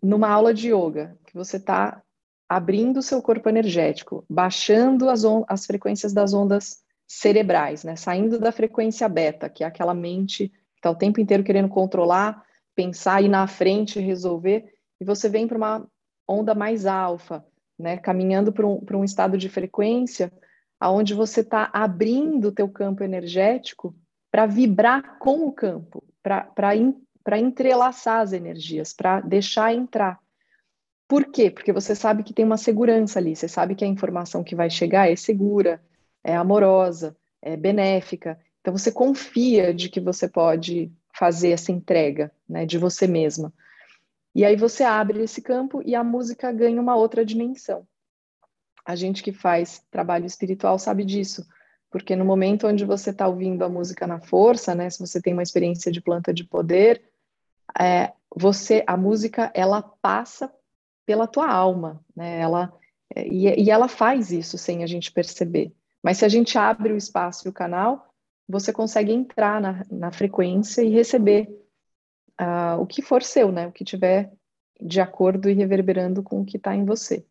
numa aula de yoga, que você está abrindo o seu corpo energético, baixando as, as frequências das ondas cerebrais, né? Saindo da frequência beta, que é aquela mente que está o tempo inteiro querendo controlar, pensar, ir na frente, resolver, e você vem para uma onda mais alfa, né? Caminhando para um, um estado de frequência aonde você está abrindo o teu campo energético para vibrar com o campo, para entrelaçar as energias, para deixar entrar. Por quê? Porque você sabe que tem uma segurança ali, você sabe que a informação que vai chegar é segura, é amorosa, é benéfica. Então você confia de que você pode fazer essa entrega, né, de você mesma. E aí você abre esse campo e a música ganha uma outra dimensão. A gente que faz trabalho espiritual sabe disso, porque no momento onde você está ouvindo a música na força, né, se você tem uma experiência de planta de poder, é, você, a música, ela passa pela tua alma, né? Ela é, e, e ela faz isso sem a gente perceber. Mas se a gente abre o espaço e o canal, você consegue entrar na, na frequência e receber uh, o que for seu, né? O que tiver de acordo e reverberando com o que está em você.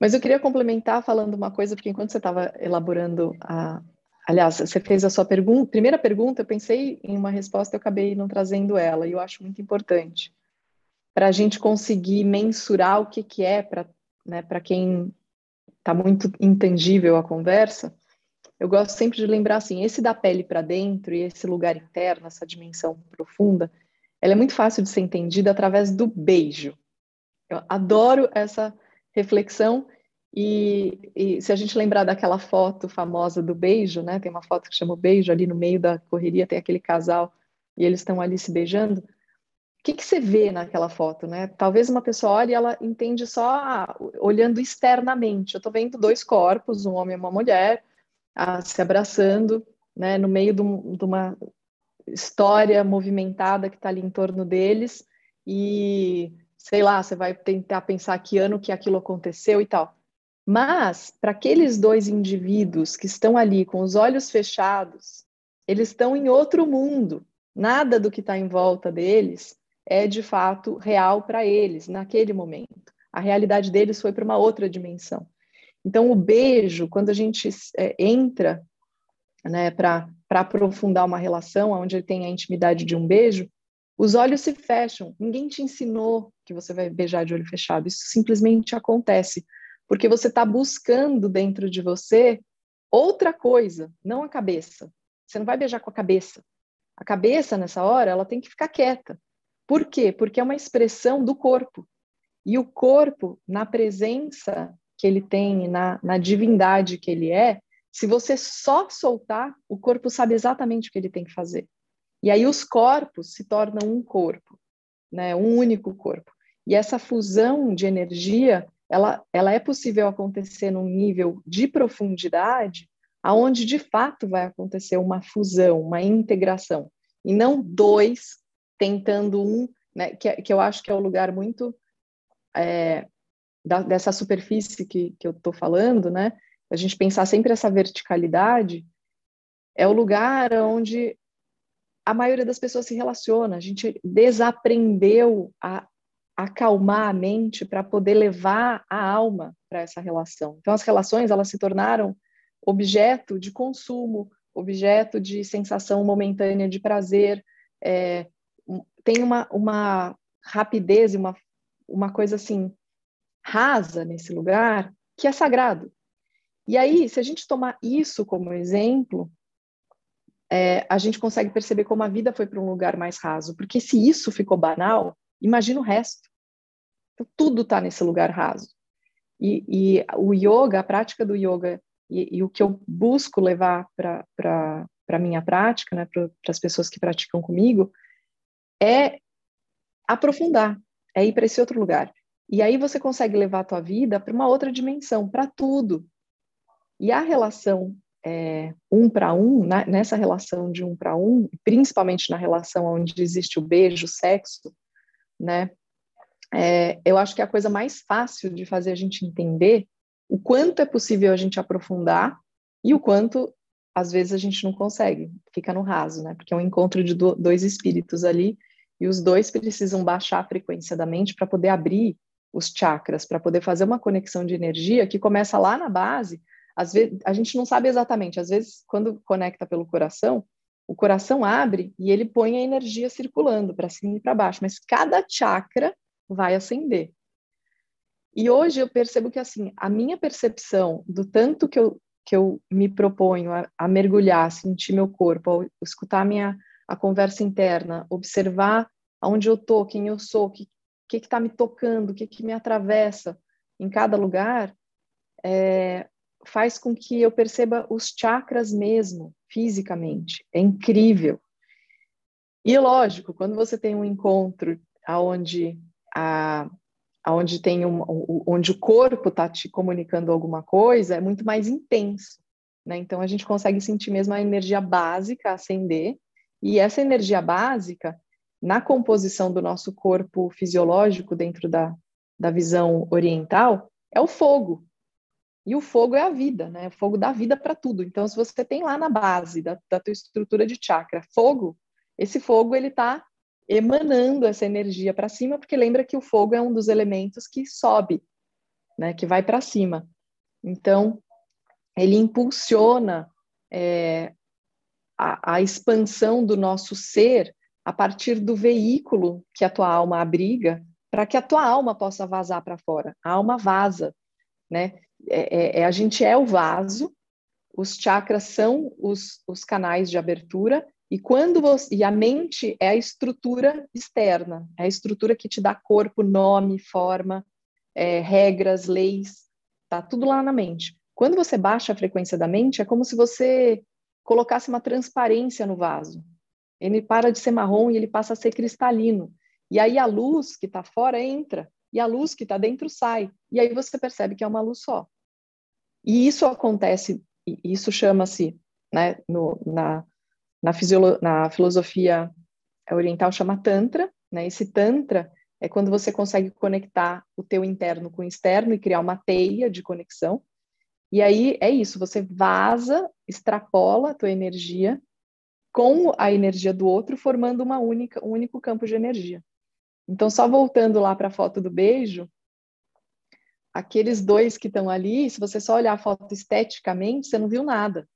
Mas eu queria complementar falando uma coisa, porque enquanto você estava elaborando a. Aliás, você fez a sua pergunta, primeira pergunta, eu pensei em uma resposta, eu acabei não trazendo ela, e eu acho muito importante. Para a gente conseguir mensurar o que, que é, para né, quem está muito intangível a conversa, eu gosto sempre de lembrar assim, esse da pele para dentro e esse lugar interno, essa dimensão profunda, ela é muito fácil de ser entendida através do beijo. Eu adoro essa reflexão e, e, se a gente lembrar daquela foto famosa do beijo, né? Tem uma foto que chama o beijo ali no meio da correria, tem aquele casal e eles estão ali se beijando o que, que você vê naquela foto, né? Talvez uma pessoa olhe e ela entende só ah, olhando externamente. Eu estou vendo dois corpos, um homem e uma mulher, ah, se abraçando, né? No meio de, um, de uma história movimentada que está ali em torno deles e sei lá, você vai tentar pensar que ano que aquilo aconteceu e tal. Mas para aqueles dois indivíduos que estão ali com os olhos fechados, eles estão em outro mundo. Nada do que está em volta deles é de fato real para eles naquele momento. A realidade deles foi para uma outra dimensão. Então, o beijo, quando a gente é, entra né, para aprofundar uma relação onde ele tem a intimidade de um beijo, os olhos se fecham. Ninguém te ensinou que você vai beijar de olho fechado. Isso simplesmente acontece porque você está buscando dentro de você outra coisa, não a cabeça. Você não vai beijar com a cabeça. A cabeça, nessa hora, ela tem que ficar quieta. Por quê? Porque é uma expressão do corpo. E o corpo, na presença que ele tem, na, na divindade que ele é, se você só soltar, o corpo sabe exatamente o que ele tem que fazer. E aí os corpos se tornam um corpo, né? um único corpo. E essa fusão de energia, ela, ela é possível acontecer num nível de profundidade, aonde de fato vai acontecer uma fusão, uma integração, e não dois tentando um, né, que, que eu acho que é o lugar muito é, da, dessa superfície que, que eu estou falando, né? A gente pensar sempre essa verticalidade é o lugar onde a maioria das pessoas se relaciona. A gente desaprendeu a acalmar a mente para poder levar a alma para essa relação. Então, as relações elas se tornaram objeto de consumo, objeto de sensação momentânea de prazer, é, tem uma, uma rapidez e uma, uma coisa assim rasa nesse lugar que é sagrado. E aí, se a gente tomar isso como exemplo, é, a gente consegue perceber como a vida foi para um lugar mais raso. Porque se isso ficou banal, imagina o resto. Então, tudo está nesse lugar raso. E, e, o yoga, a prática do yoga, e, e o que eu busco levar para a minha prática, né, para as pessoas que praticam comigo, é aprofundar, é ir para esse outro lugar. E aí você consegue levar a tua vida para uma outra dimensão, para tudo. E a relação é, um para um, na, nessa relação de um para um, principalmente na relação onde existe o beijo, o sexo, né? É, eu acho que é a coisa mais fácil de fazer a gente entender o quanto é possível a gente aprofundar e o quanto às vezes a gente não consegue, fica no raso, né? Porque é um encontro de do, dois espíritos ali e os dois precisam baixar a frequência da mente para poder abrir os chakras, para poder fazer uma conexão de energia que começa lá na base às vezes, a gente não sabe exatamente, às vezes, quando conecta pelo coração, o coração abre e ele põe a energia circulando para cima e para baixo, mas cada chakra vai acender. E hoje eu percebo que, assim, a minha percepção do tanto que eu, que eu me proponho a, a mergulhar, sentir meu corpo, escutar a minha a conversa interna, observar aonde eu tô, quem eu sou, o que que está me tocando, o que, que me atravessa em cada lugar, é, faz com que eu perceba os chakras mesmo, fisicamente. É incrível. E lógico, quando você tem um encontro aonde a aonde tem um, onde o corpo está te comunicando alguma coisa, é muito mais intenso, né? Então a gente consegue sentir mesmo a energia básica acender, e essa energia básica na composição do nosso corpo fisiológico dentro da, da visão oriental é o fogo, e o fogo é a vida, né? O fogo dá vida para tudo. Então, se você tem lá na base da, da tua estrutura de chakra fogo, esse fogo ele está emanando essa energia para cima, porque lembra que o fogo é um dos elementos que sobe, né? Que vai para cima. Então, ele impulsiona é, a, a expansão do nosso ser a partir do veículo que a tua alma abriga, para que a tua alma possa vazar para fora. A alma vaza, né? É, é, é, a gente é o vaso, os chakras são os, os canais de abertura, e quando você, e a mente é a estrutura externa, é a estrutura que te dá corpo, nome, forma, é, regras, leis, tá tudo lá na mente. Quando você baixa a frequência da mente, é como se você colocasse uma transparência no vaso. Ele para de ser marrom e ele passa a ser cristalino. E aí a luz que está fora entra e a luz que está dentro sai. E aí você percebe que é uma luz só. E isso acontece, isso chama-se, né, no, na, na, na filosofia oriental, chama Tantra. Né? Esse Tantra é quando você consegue conectar o teu interno com o externo e criar uma teia de conexão. E aí é isso, você vaza, extrapola a tua energia com a energia do outro, formando uma única, um único campo de energia. Então, só voltando lá para a foto do beijo, aqueles dois que estão ali, se você só olhar a foto esteticamente, você não viu nada.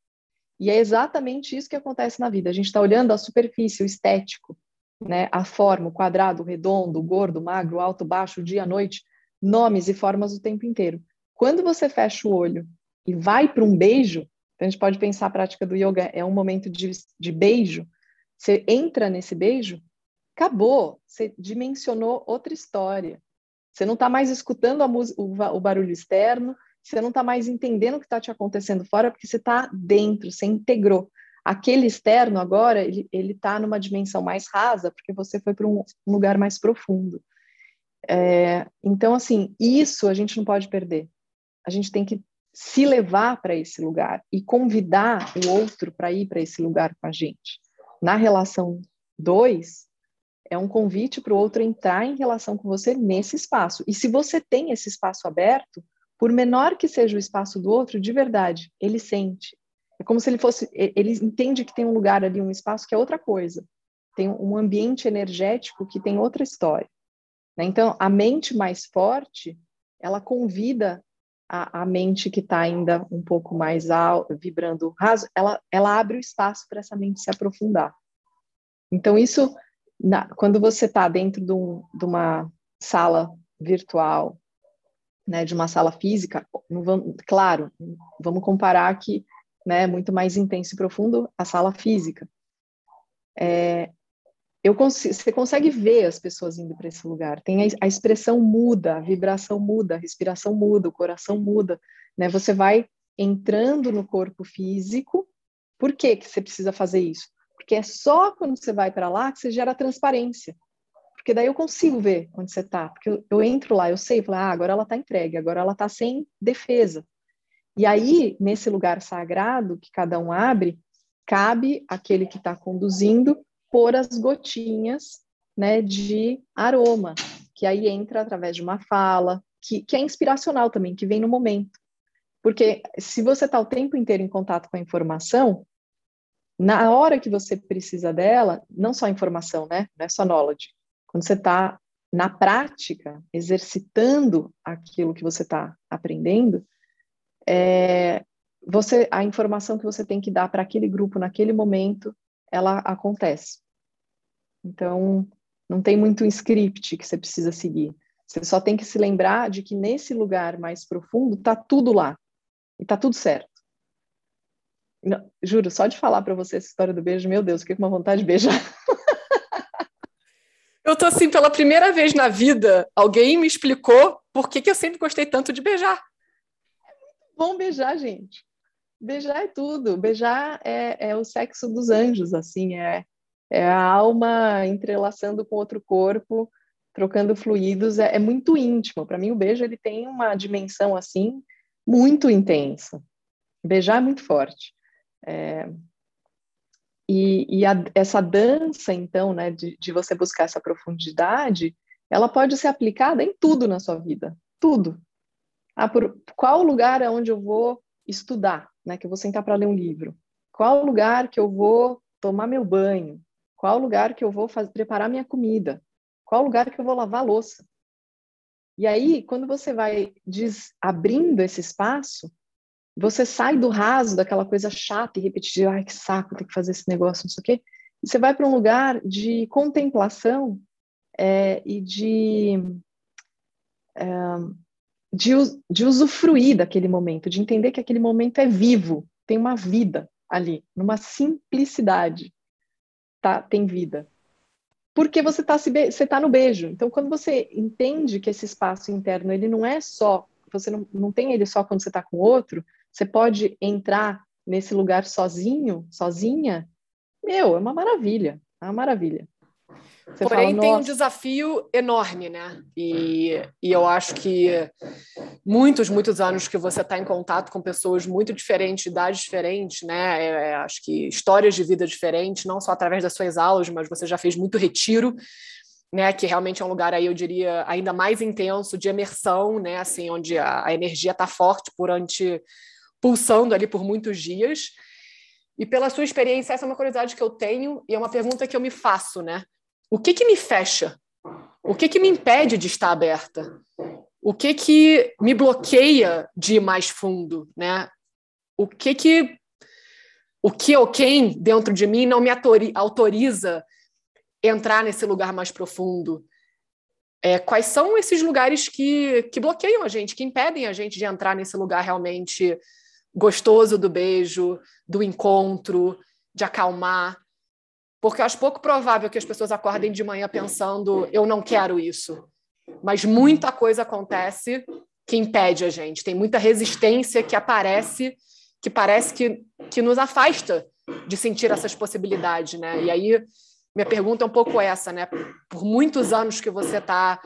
E é exatamente isso que acontece na vida. A gente está olhando a superfície, o estético, né? a forma, o quadrado, o redondo, o gordo, o magro, o alto, o baixo, o dia, a noite, nomes e formas o tempo inteiro. Quando você fecha o olho e vai para um beijo, então a gente pode pensar a prática do yoga é um momento de, de beijo, você entra nesse beijo, acabou, você dimensionou outra história. Você não está mais escutando o, o barulho externo, você não está mais entendendo o que está te acontecendo fora, porque você está dentro, você integrou. Aquele externo agora, ele está numa dimensão mais rasa, porque você foi para um lugar mais profundo. É, então, assim, isso a gente não pode perder. A gente tem que se levar para esse lugar e convidar o outro para ir para esse lugar com a gente. Na relação dois, é um convite para o outro entrar em relação com você nesse espaço. E se você tem esse espaço aberto, por menor que seja o espaço do outro, de verdade, ele sente. É como se ele fosse, ele entende que tem um lugar ali, um espaço que é outra coisa. Tem um ambiente energético que tem outra história. Né? Então, a mente mais forte, ela convida a, a mente que está ainda um pouco mais alto, vibrando raso, ela, ela abre o espaço para essa mente se aprofundar. Então, isso na, quando você está dentro de, um, de, uma sala virtual, né, de uma sala física, vamos, claro, vamos comparar que né, é muito mais intenso e profundo a sala física. É, eu você consegue ver as pessoas indo para esse lugar. Tem a, a, expressão muda, a vibração muda, a respiração muda, o coração muda, né? Você vai entrando no corpo físico. Por que que você precisa fazer isso? Porque é só quando você vai para lá que você gera transparência. Porque daí eu consigo ver onde você está. Porque eu, eu, entro lá, eu sei, falo, ah, agora ela está entregue, agora ela está sem defesa. E aí, nesse lugar sagrado que cada um abre, cabe aquele que está conduzindo pôr as gotinhas né, de aroma, que aí entra através de uma fala, que, que é inspiracional também, que vem no momento. Porque se você está o tempo inteiro em contato com a informação, na hora que você precisa dela, não só informação, né? Não é só knowledge. Quando você está na prática, exercitando aquilo que você está aprendendo, é, você, a informação que você tem que dar para aquele grupo naquele momento, ela acontece. Então, não tem muito script que você precisa seguir. Você só tem que se lembrar de que nesse lugar mais profundo está tudo lá e está tudo certo. Não, juro, só de falar para você essa história do beijo, meu Deus, fiquei com uma vontade de beijar. Eu tô assim, pela primeira vez na vida, alguém me explicou por que, que eu sempre gostei tanto de beijar. É muito bom beijar, gente. Beijar é tudo. Beijar é, é o sexo dos anjos, assim, é, é a alma entrelaçando com outro corpo, trocando fluidos, é, é muito íntimo. Para mim, o beijo ele tem uma dimensão assim muito intensa. Beijar é muito forte. É, e, e a, essa dança, então, né, de, de você buscar essa profundidade, ela pode ser aplicada em tudo na sua vida, tudo. Ah, por qual lugar é onde eu vou estudar, né? Que eu vou sentar para ler um livro. Qual lugar que eu vou tomar meu banho? Qual lugar que eu vou fazer, preparar minha comida? Qual lugar que eu vou lavar louça? E aí, quando você vai des, abrindo esse espaço, você sai do raso daquela coisa chata e repetitiva, ai que saco, tem que fazer esse negócio, não sei o quê. Você vai para um lugar de contemplação é, e de, é, de, de usufruir daquele momento, de entender que aquele momento é vivo, tem uma vida ali, numa simplicidade tá, tem vida. Porque você está tá no beijo. Então, quando você entende que esse espaço interno ele não é só, você não, não tem ele só quando você está com outro, você pode entrar nesse lugar sozinho, sozinha, meu, é uma maravilha, é uma maravilha. Você Porém, fala, tem um desafio enorme, né? E, e eu acho que muitos, muitos anos que você está em contato com pessoas muito diferentes, idades diferentes, né? É, é, acho que histórias de vida diferentes, não só através das suas aulas, mas você já fez muito retiro, né? Que realmente é um lugar aí, eu diria, ainda mais intenso de imersão, né? Assim, onde a, a energia está forte por ante, pulsando ali por muitos dias. E pela sua experiência, essa é uma curiosidade que eu tenho e é uma pergunta que eu me faço, né? o que que me fecha? O que que me impede de estar aberta? O que que me bloqueia de ir mais fundo, né? O que que o que ou quem dentro de mim não me autoriza entrar nesse lugar mais profundo? É, quais são esses lugares que, que bloqueiam a gente, que impedem a gente de entrar nesse lugar realmente gostoso do beijo, do encontro, de acalmar? Porque eu acho pouco provável que as pessoas acordem de manhã pensando, eu não quero isso. Mas muita coisa acontece que impede a gente. Tem muita resistência que aparece, que parece que, que nos afasta de sentir essas possibilidades, né? E aí, minha pergunta é um pouco essa, né? Por muitos anos que você está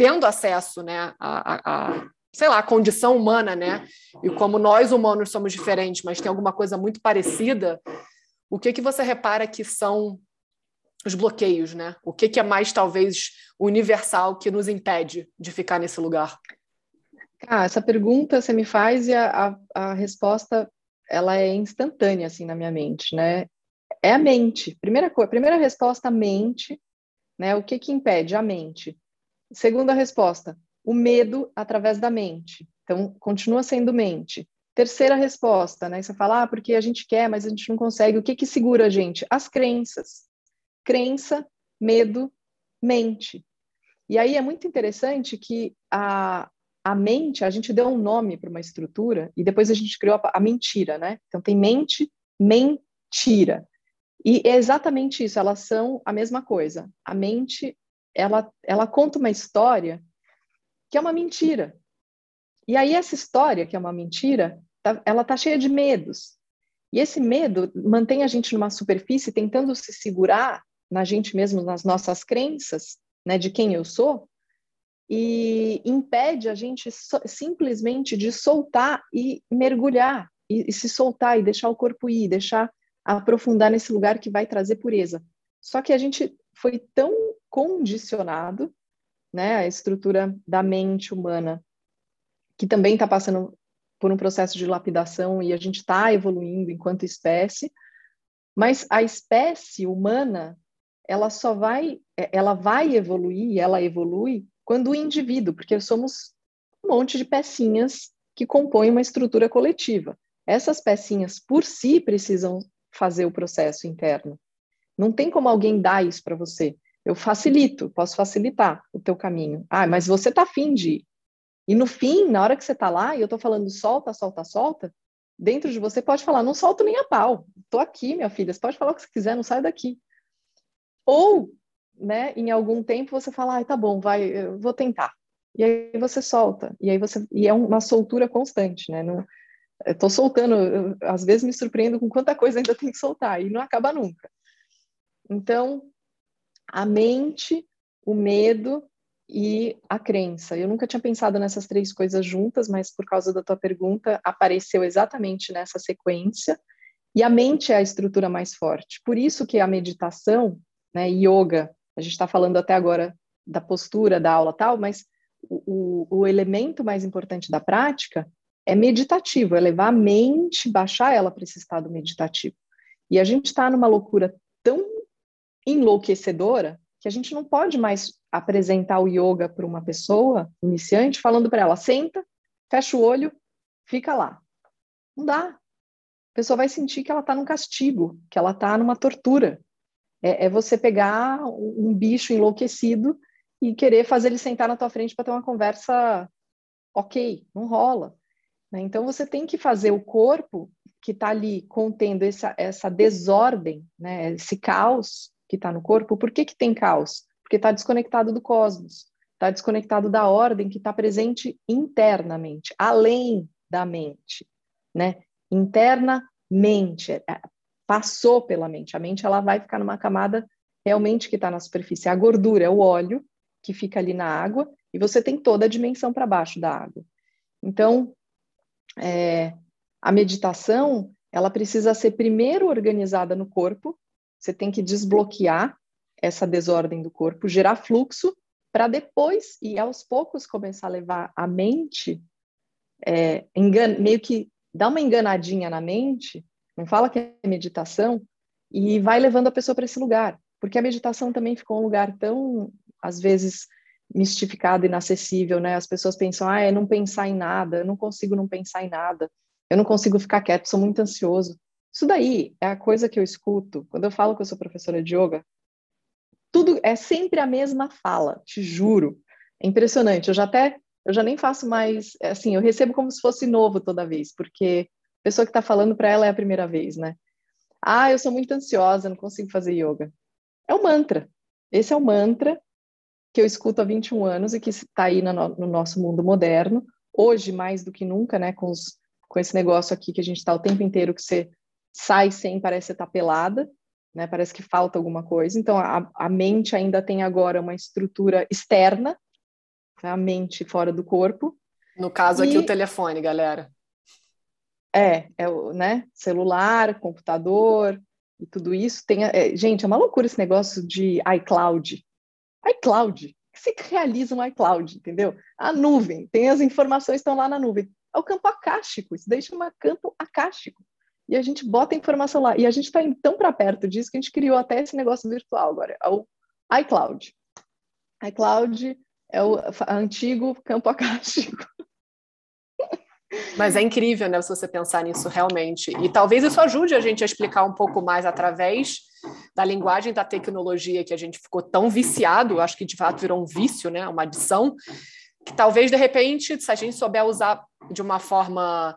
tendo acesso, né, a, a, sei lá, a condição humana, né? E como nós humanos somos diferentes, mas tem alguma coisa muito parecida, o que que você repara que são os bloqueios, né? O que, que é mais talvez universal que nos impede de ficar nesse lugar? Ah, essa pergunta você me faz e a, a, a resposta ela é instantânea assim na minha mente, né? É a mente. Primeira coisa, primeira resposta, mente, né? O que que impede a mente? Segunda resposta, o medo através da mente. Então, continua sendo mente. Terceira resposta, né? Você fala, ah, porque a gente quer, mas a gente não consegue. O que que segura a gente? As crenças. Crença, medo, mente. E aí é muito interessante que a, a mente, a gente deu um nome para uma estrutura e depois a gente criou a, a mentira, né? Então tem mente, mentira. E é exatamente isso, elas são a mesma coisa. A mente, ela, ela conta uma história que é uma mentira. E aí essa história, que é uma mentira, tá, ela tá cheia de medos. E esse medo mantém a gente numa superfície tentando se segurar na gente mesmo, nas nossas crenças, né, de quem eu sou, e impede a gente so, simplesmente de soltar e mergulhar, e, e, se soltar e deixar o corpo ir, deixar aprofundar nesse lugar que vai trazer pureza. Só que a gente foi tão condicionado, né, a estrutura da mente humana, que também está passando por um processo de lapidação e a gente está evoluindo enquanto espécie, mas a espécie humana ela só vai ela vai evoluir, ela evolui quando o indivíduo, porque somos um monte de pecinhas que compõem uma estrutura coletiva. Essas pecinhas por si precisam fazer o processo interno. Não tem como alguém dar isso para você. Eu facilito, posso facilitar o teu caminho. Ah, mas você está afim de ir. E no fim, na hora que você está lá, e eu estou falando solta, solta, solta, dentro de você pode falar, não solto nem a pau. Estou aqui, minha filha, você pode falar o que você quiser, não sai daqui. Ou, né, em algum tempo você fala, ah, tá bom, vai, eu vou tentar. E aí você solta. E aí você e é uma soltura constante, né? Não, eu tô soltando, eu, às vezes me surpreendo com quanta coisa ainda tem que soltar e não acaba nunca. Então, a mente, o medo e a crença. Eu nunca tinha pensado nessas três coisas juntas, mas por causa da tua pergunta, apareceu exatamente nessa sequência. E a mente é a estrutura mais forte. Por isso que a meditação, né, yoga, a gente está falando até agora da postura da aula tal, mas o, o, o elemento mais importante da prática é meditativo, é levar a mente, baixar ela para esse estado meditativo. E a gente está numa loucura tão enlouquecedora que a gente não pode mais apresentar o yoga para uma pessoa iniciante falando para ela senta, fecha o olho, fica lá. Não dá. A pessoa vai sentir que ela está num castigo, que ela está numa tortura. É, é, você pegar um bicho enlouquecido e querer fazer ele sentar na tua frente para ter uma conversa ok, não rola. Né? Então você tem que fazer o corpo que está ali contendo essa, essa desordem, né? esse caos, que está no corpo, por que, que tem caos? Porque está desconectado do cosmos, está desconectado da ordem que está presente internamente, além da mente, né? Internamente, é, passou pela mente. A mente ela vai ficar numa camada realmente que está na superfície. A gordura é o óleo que fica ali na água e você tem toda a dimensão para baixo da água. Então, é, a meditação ela precisa ser primeiro organizada no corpo você tem que desbloquear essa desordem do corpo, gerar fluxo, para depois e aos poucos começar a levar a mente, é, meio que dá uma enganadinha na mente, não fala que é meditação, e vai levando a pessoa para esse lugar. Porque a meditação também ficou um lugar tão, às vezes, mistificado, inacessível, né? As pessoas pensam, ah, é não pensar em nada, eu não consigo não pensar em nada, eu não consigo ficar quieto, sou muito ansioso. Isso daí é a coisa que eu escuto quando eu falo que eu sou professora de yoga. Tudo é sempre a mesma fala, te juro. É impressionante. Eu já até, eu já nem faço mais, assim, eu recebo como se fosse novo toda vez, porque a pessoa que está falando para ela é a primeira vez, né? Ah, eu sou muito ansiosa, não consigo fazer yoga. É o mantra. Esse é o mantra que eu escuto há 21 anos e que está aí no, no nosso mundo moderno. Hoje, mais do que nunca, né, com, os, com esse negócio aqui que a gente está o tempo inteiro que você sai sem, parece estar pelada, né? Parece que falta alguma coisa. Então, a, a mente ainda tem agora uma estrutura externa, né? a mente fora do corpo. No caso aqui, e... o telefone, galera. É, é o né? celular, computador e tudo isso. Tem, é, gente, é uma loucura esse negócio de iCloud. iCloud, que se realiza um iCloud, entendeu? A nuvem, tem as informações estão lá na nuvem. É o campo acástico, isso daí chama campo acástico e a gente bota a informação lá. E a gente está indo tão para perto disso que a gente criou até esse negócio virtual agora, é o iCloud. iCloud é o antigo campo acástico. Mas é incrível, né, se você pensar nisso realmente. E talvez isso ajude a gente a explicar um pouco mais através da linguagem da tecnologia que a gente ficou tão viciado, acho que de fato virou um vício, né, uma adição, que talvez de repente, se a gente souber usar de uma forma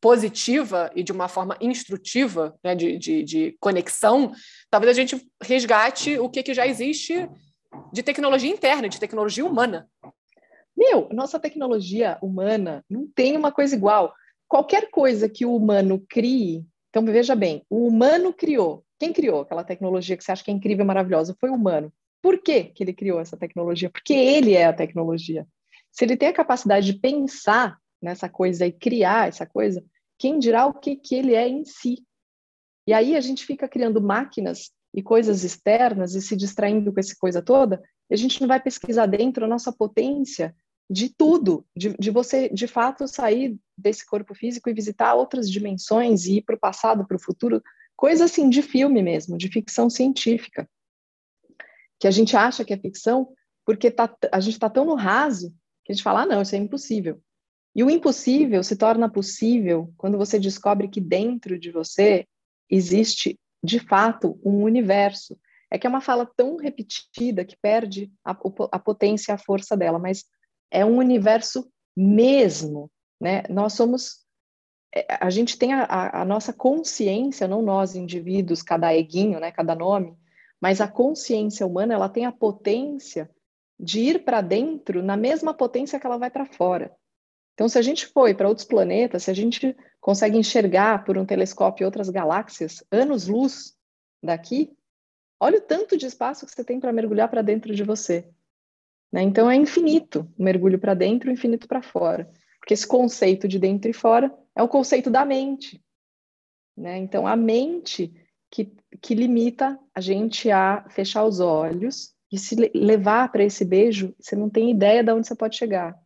positiva e de uma forma instrutiva, né, de, de, de, conexão, talvez a gente resgate o que, que já existe de tecnologia interna, de tecnologia humana. Meu, nossa tecnologia humana não tem uma coisa igual. Qualquer coisa que o humano crie, então veja bem, o humano criou. Quem criou aquela tecnologia que você acha que é incrível, maravilhosa? Foi o humano. Por que, que ele criou essa tecnologia? Porque ele é a tecnologia. Se ele tem a capacidade de pensar nessa coisa e criar essa coisa, quem dirá o que, que ele é em si? E aí a gente fica criando máquinas e coisas externas e se distraindo com essa coisa toda, e a gente não vai pesquisar dentro a nossa potência de tudo, de, de você de fato sair desse corpo físico e visitar outras dimensões e ir para o passado, para o futuro, coisa assim de filme mesmo, de ficção científica, que a gente acha que é ficção porque tá, a gente está tão no raso que a gente fala, ah, não, isso é impossível. E o impossível se torna possível quando você descobre que dentro de você existe, de fato, um universo. É que é uma fala tão repetida que perde a, a potência, a força dela, mas é um universo mesmo, né? Nós somos, é, a gente tem a, a, a nossa consciência, não nós indivíduos, cada eguinho, né, cada nome, mas a consciência humana, ela tem a potência de ir para dentro na mesma potência que ela vai para fora. Então, se a gente foi para outros planetas, se a gente consegue enxergar por um telescópio outras galáxias, anos-luz daqui, olha o tanto de espaço que você tem para mergulhar para dentro de você. Né? Então, é infinito o mergulho para dentro, infinito para fora. Porque esse conceito de dentro e fora é o conceito da mente. Né? Então, a mente que, que limita a gente a fechar os olhos e se levar para esse beijo, você não tem ideia de onde você pode chegar.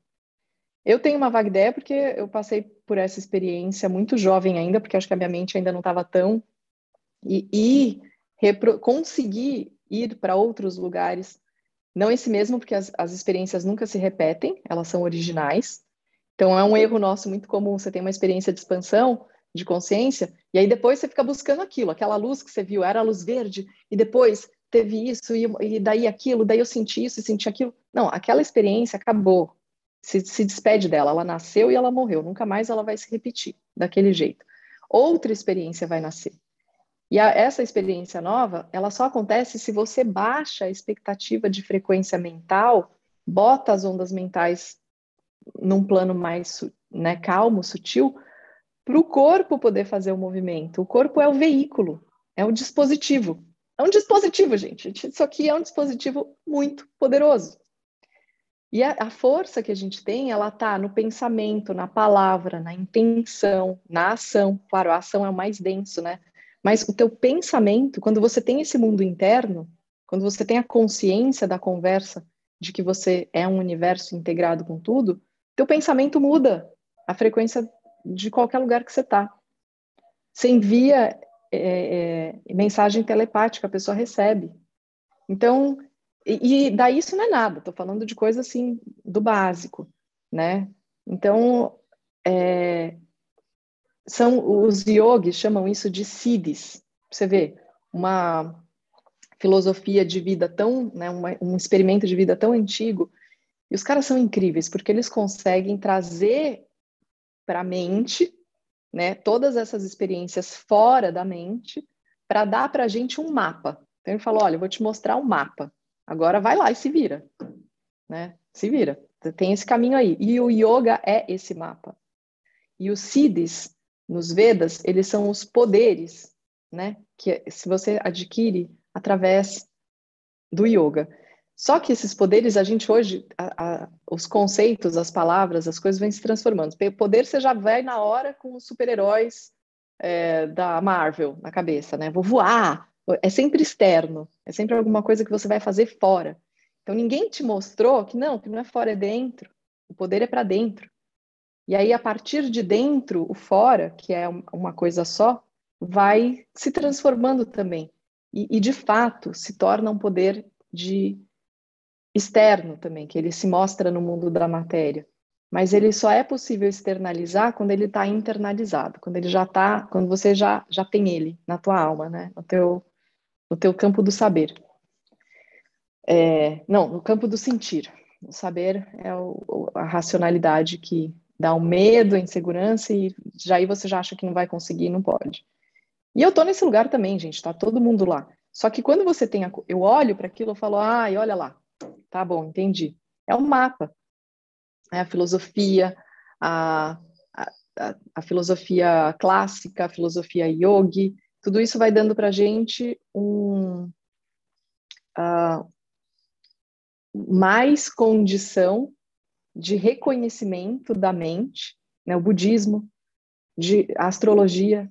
Eu tenho uma vaga ideia porque eu passei por essa experiência muito jovem ainda, porque acho que a minha mente ainda não estava tão. E, e repro... conseguir ir para outros lugares, não esse mesmo, porque as, as experiências nunca se repetem, elas são originais. Então é um erro nosso muito comum. Você tem uma experiência de expansão de consciência, e aí depois você fica buscando aquilo, aquela luz que você viu era a luz verde, e depois teve isso, e, e daí aquilo, daí eu senti isso e senti aquilo. Não, aquela experiência acabou se, se despede dela. Ela nasceu e ela morreu. Nunca mais ela vai se repetir daquele jeito. Outra experiência vai nascer. E a, essa experiência nova, ela só acontece se você baixa a expectativa de frequência mental, bota as ondas mentais num plano mais né, calmo, sutil, para o corpo poder fazer o movimento. O corpo é o veículo, é o dispositivo. É um dispositivo, gente. Isso aqui é um dispositivo muito poderoso. E a, a, força que a gente tem, ela tá no pensamento, na palavra, na intenção, na ação. Claro, a ação é o mais denso, né? Mas o teu pensamento, quando você tem esse mundo interno, quando você tem a consciência da conversa de que você é um universo integrado com tudo, teu pensamento muda a frequência de qualquer lugar que você está. Você envia é, é, mensagem telepática, a pessoa recebe. Então, e, daí isso não é nada, estou falando de coisa assim, do básico, né? Então, é, são os yogis chamam isso de siddhis. Você vê, uma filosofia de vida tão, né, uma, um experimento de vida tão antigo, e os caras são incríveis, porque eles conseguem trazer para a mente, né, todas essas experiências fora da mente, para dar para a gente um mapa. Então ele falou, olha, eu vou te mostrar um mapa. Agora vai lá e se vira, né? Se vira. Tem esse caminho aí. E o yoga é esse mapa. E os siddhis, nos Vedas, eles são os poderes, né? Que se você adquire através do yoga. Só que esses poderes, a gente hoje, a, a, os conceitos, as palavras, as coisas vêm se transformando. O poder você já vai na hora com os super-heróis é, da Marvel na cabeça, né? Vou voar, é sempre externo, é sempre alguma coisa que você vai fazer fora. Então ninguém te mostrou que não, que não é fora, é dentro. O poder é para dentro. E aí a partir de dentro, o fora, que é uma coisa só, vai se transformando também. E, e de fato se torna um poder de externo também, que ele se mostra no mundo da matéria. Mas ele só é possível externalizar quando ele está internalizado, quando ele já está, quando você já já tem ele na tua alma, né, no teu no teu campo do saber. É, não, no campo do sentir. O saber é o, a racionalidade que Dá um medo, a insegurança e já aí você já acha que não vai conseguir, não pode. E eu tô nesse lugar também, gente, tá todo mundo lá. Só que quando você tem a, eu olho para aquilo, eu falo: "Ai, olha lá. Tá bom, entendi". É um mapa. É a filosofia, a, a, a filosofia clássica, a filosofia yogi, tudo isso vai dando para a gente um, uh, mais condição de reconhecimento da mente, né, o budismo, de astrologia,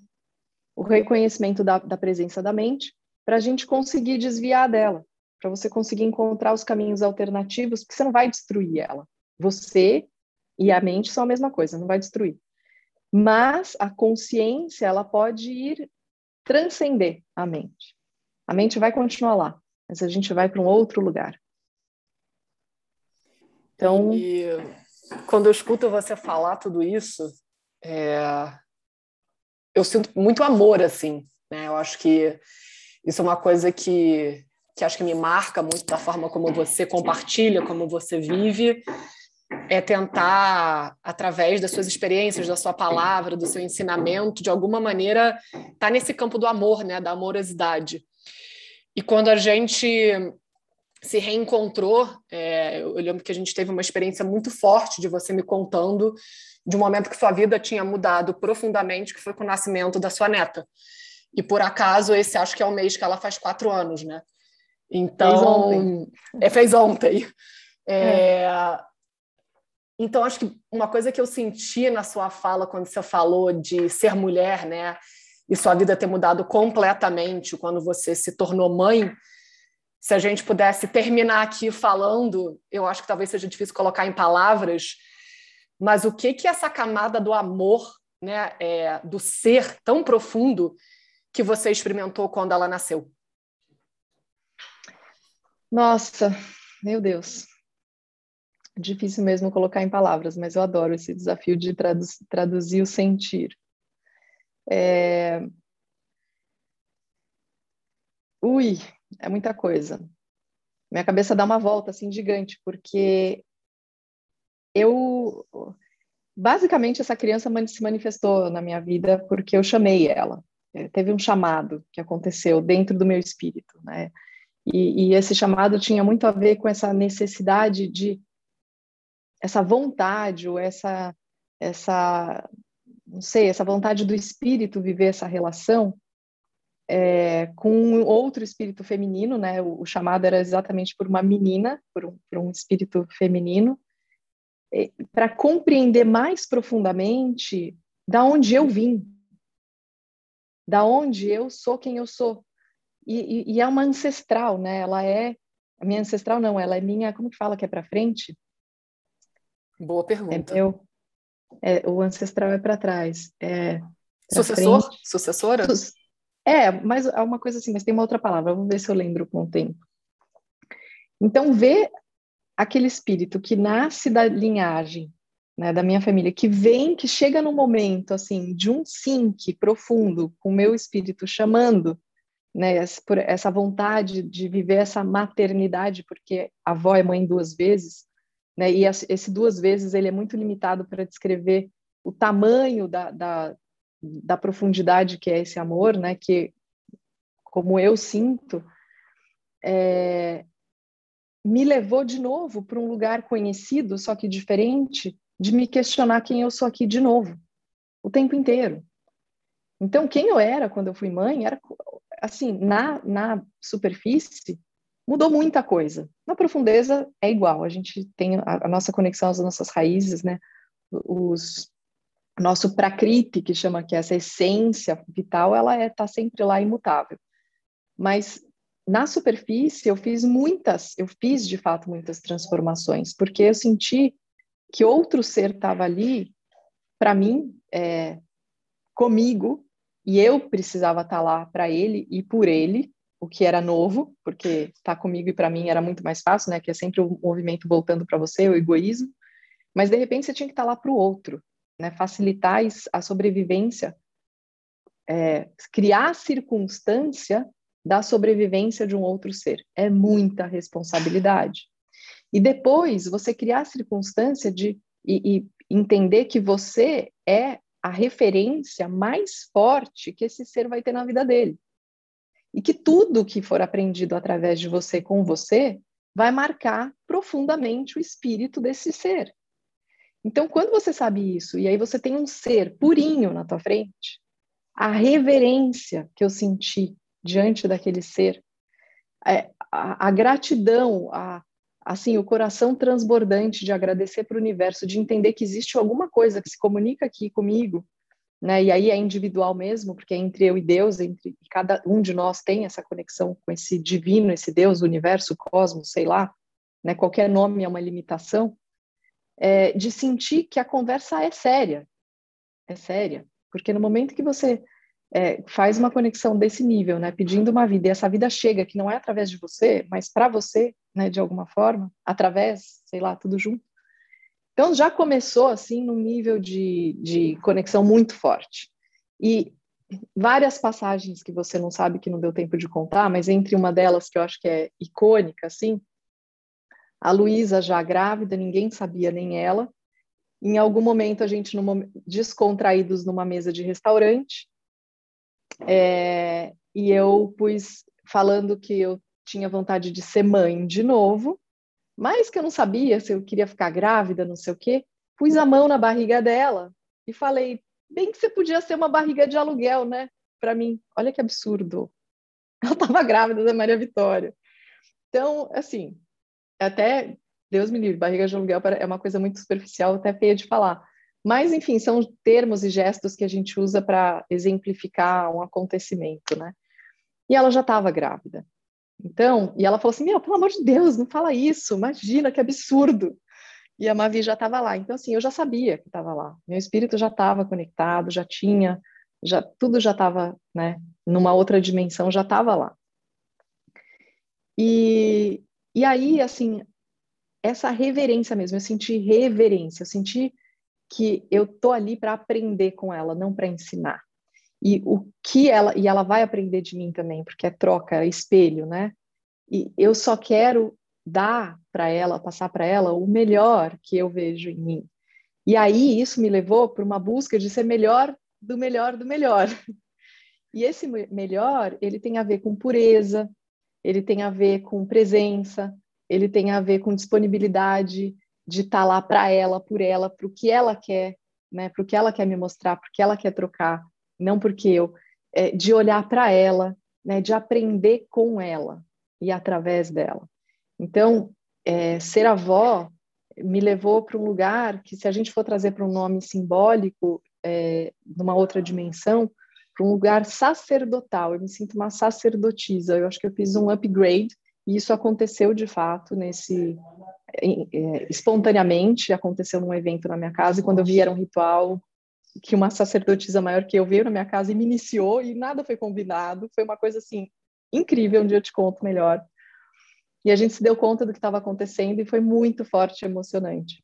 o reconhecimento da, da presença da mente, para a gente conseguir desviar dela, para você conseguir encontrar os caminhos alternativos, porque você não vai destruir ela. Você e a mente são a mesma coisa, não vai destruir. Mas a consciência, ela pode ir transcender a mente. A mente vai continuar lá, mas a gente vai para um outro lugar. Então, e quando eu escuto você falar tudo isso, é... eu sinto muito amor assim, né? Eu acho que isso é uma coisa que que acho que me marca muito da forma como você compartilha, como você vive, é tentar, através das suas experiências, da sua palavra, do seu ensinamento, de alguma maneira, estar tá nesse campo do amor, né, da amorosidade. E quando a gente se reencontrou, é, eu lembro que a gente teve uma experiência muito forte de você me contando de um momento que sua vida tinha mudado profundamente, que foi com o nascimento da sua neta. E por acaso, esse acho que é o mês que ela faz quatro anos, né? Então, fez ontem. É, fez ontem. É, é. Então, acho que uma coisa que eu senti na sua fala quando você falou de ser mulher, né? E sua vida ter mudado completamente quando você se tornou mãe, se a gente pudesse terminar aqui falando, eu acho que talvez seja difícil colocar em palavras, mas o que que essa camada do amor, né, é, do ser tão profundo que você experimentou quando ela nasceu? Nossa, meu Deus. Difícil mesmo colocar em palavras, mas eu adoro esse desafio de traduzir o sentir. É... Ui, é muita coisa. Minha cabeça dá uma volta assim gigante, porque eu basicamente essa criança se manifestou na minha vida porque eu chamei ela. É, teve um chamado que aconteceu dentro do meu espírito, né? E, e, esse chamado tinha muito a ver com essa necessidade de essa vontade ou essa essa não sei essa vontade do espírito viver essa relação é, com outro espírito feminino, né? O, o, chamado era exatamente por uma menina, por um, por um espírito feminino, para compreender mais profundamente da onde eu vim, da onde eu sou quem eu sou. E, e, e, é uma ancestral, né? Ela é minha ancestral não, ela é minha, como que fala que é para frente? Boa pergunta. Meu, é, o ancestral é para trás. É Sucessor? Frente. Sucessora? É, mas é uma coisa assim, mas tem uma outra palavra, vamos ver se eu lembro com o tempo. Então, ver aquele espírito que nasce da linhagem, né, da minha família, que vem, que chega no momento, assim, de um sync profundo, com o meu espírito chamando, né, por essa vontade de viver essa maternidade, porque a avó é mãe duas vezes, né, e esse duas vezes ele é muito limitado para descrever o tamanho da, da, da profundidade que é esse amor, né? Que, como eu sinto, é, me levou de novo para um lugar conhecido, só que diferente, de me questionar quem eu sou aqui de novo, o tempo inteiro. Então, quem eu era quando eu fui mãe era assim, na, na superfície, mudou muita coisa. Na profundeza é igual, a gente tem a, a nossa conexão às nossas raízes, né? Os, nosso prakriti, que chama que é essa essência vital, ela está é, tá sempre lá imutável. Mas na superfície eu fiz muitas, eu fiz de fato muitas transformações, porque eu senti que outro ser estava ali para mim, é, comigo, e eu precisava estar tá lá para ele e por ele, o que era novo, porque estar tá comigo e para mim era muito mais fácil, né? Que é sempre o movimento voltando para você, o egoísmo. Mas de repente você tinha que estar tá lá para o outro né, facilitar a sobrevivência, é, criar a circunstância da sobrevivência de um outro ser. É muita responsabilidade. E depois você criar a circunstância de. E, e, entender que você é a referência mais forte que esse ser vai ter na vida dele. E que tudo que for aprendido através de você com você vai marcar profundamente o espírito desse ser. Então, quando você sabe isso, e aí você tem um ser purinho na tua frente, a reverência que eu senti diante daquele ser, é, a, a gratidão, a, assim, o coração transbordante de agradecer para o universo, de entender que existe alguma coisa que se comunica aqui comigo, né? E aí é individual mesmo, porque é entre eu e Deus, entre cada um de nós tem essa conexão com esse divino, esse Deus, o universo, o cosmos, sei lá, né? Qualquer nome é uma limitação. É, de sentir que a conversa é séria, é séria, porque no momento que você é, faz uma conexão desse nível, né, pedindo uma vida, e essa vida chega, que não é através de você, mas para você, né, de alguma forma, através, sei lá, tudo junto. Então já começou assim num nível de, de conexão muito forte. E várias passagens que você não sabe que não deu tempo de contar, mas entre uma delas que eu acho que é icônica, assim, a Luísa já grávida, ninguém sabia nem ela. Em algum momento a gente numa, descontraídos numa mesa de restaurante, é, e eu pus falando que eu tinha vontade de ser mãe de novo, mas que eu não sabia se eu queria ficar grávida, não sei o quê. Pus a mão na barriga dela e falei: bem que você podia ser uma barriga de aluguel, né? Para mim, olha que absurdo. Ela estava grávida da Maria Vitória. Então, assim, até Deus me livre, barriga de aluguel é uma coisa muito superficial, até feia de falar. Mas, enfim, são termos e gestos que a gente usa para exemplificar um acontecimento, né? E ela já estava grávida. Então, e ela falou assim: Meu, pelo amor de Deus, não fala isso, imagina que absurdo. E a Mavi já estava lá. Então, assim, eu já sabia que estava lá. Meu espírito já estava conectado, já tinha, já tudo já estava, né, numa outra dimensão, já estava lá. E, e aí, assim, essa reverência mesmo, eu senti reverência, eu senti que eu tô ali para aprender com ela, não para ensinar. E o que ela e ela vai aprender de mim também, porque é troca, é espelho, né? E eu só quero dar para ela, passar para ela o melhor que eu vejo em mim. E aí isso me levou para uma busca de ser melhor do melhor do melhor. E esse melhor, ele tem a ver com pureza, ele tem a ver com presença, ele tem a ver com disponibilidade, de estar tá lá para ela, por ela, para o que ela quer, né? Para o que ela quer me mostrar, porque ela quer trocar, não porque eu, é, de olhar para ela, né? De aprender com ela e através dela. Então, é, ser avó me levou para um lugar que, se a gente for trazer para um nome simbólico, é, numa outra dimensão, para um lugar sacerdotal. Eu me sinto uma sacerdotisa. Eu acho que eu fiz um upgrade e isso aconteceu de fato nesse é, espontaneamente aconteceu num evento na minha casa e quando eu vi era um ritual que uma sacerdotisa maior que eu veio na minha casa e me iniciou e nada foi combinado, foi uma coisa assim incrível, um dia eu te conto melhor. E a gente se deu conta do que estava acontecendo e foi muito forte emocionante.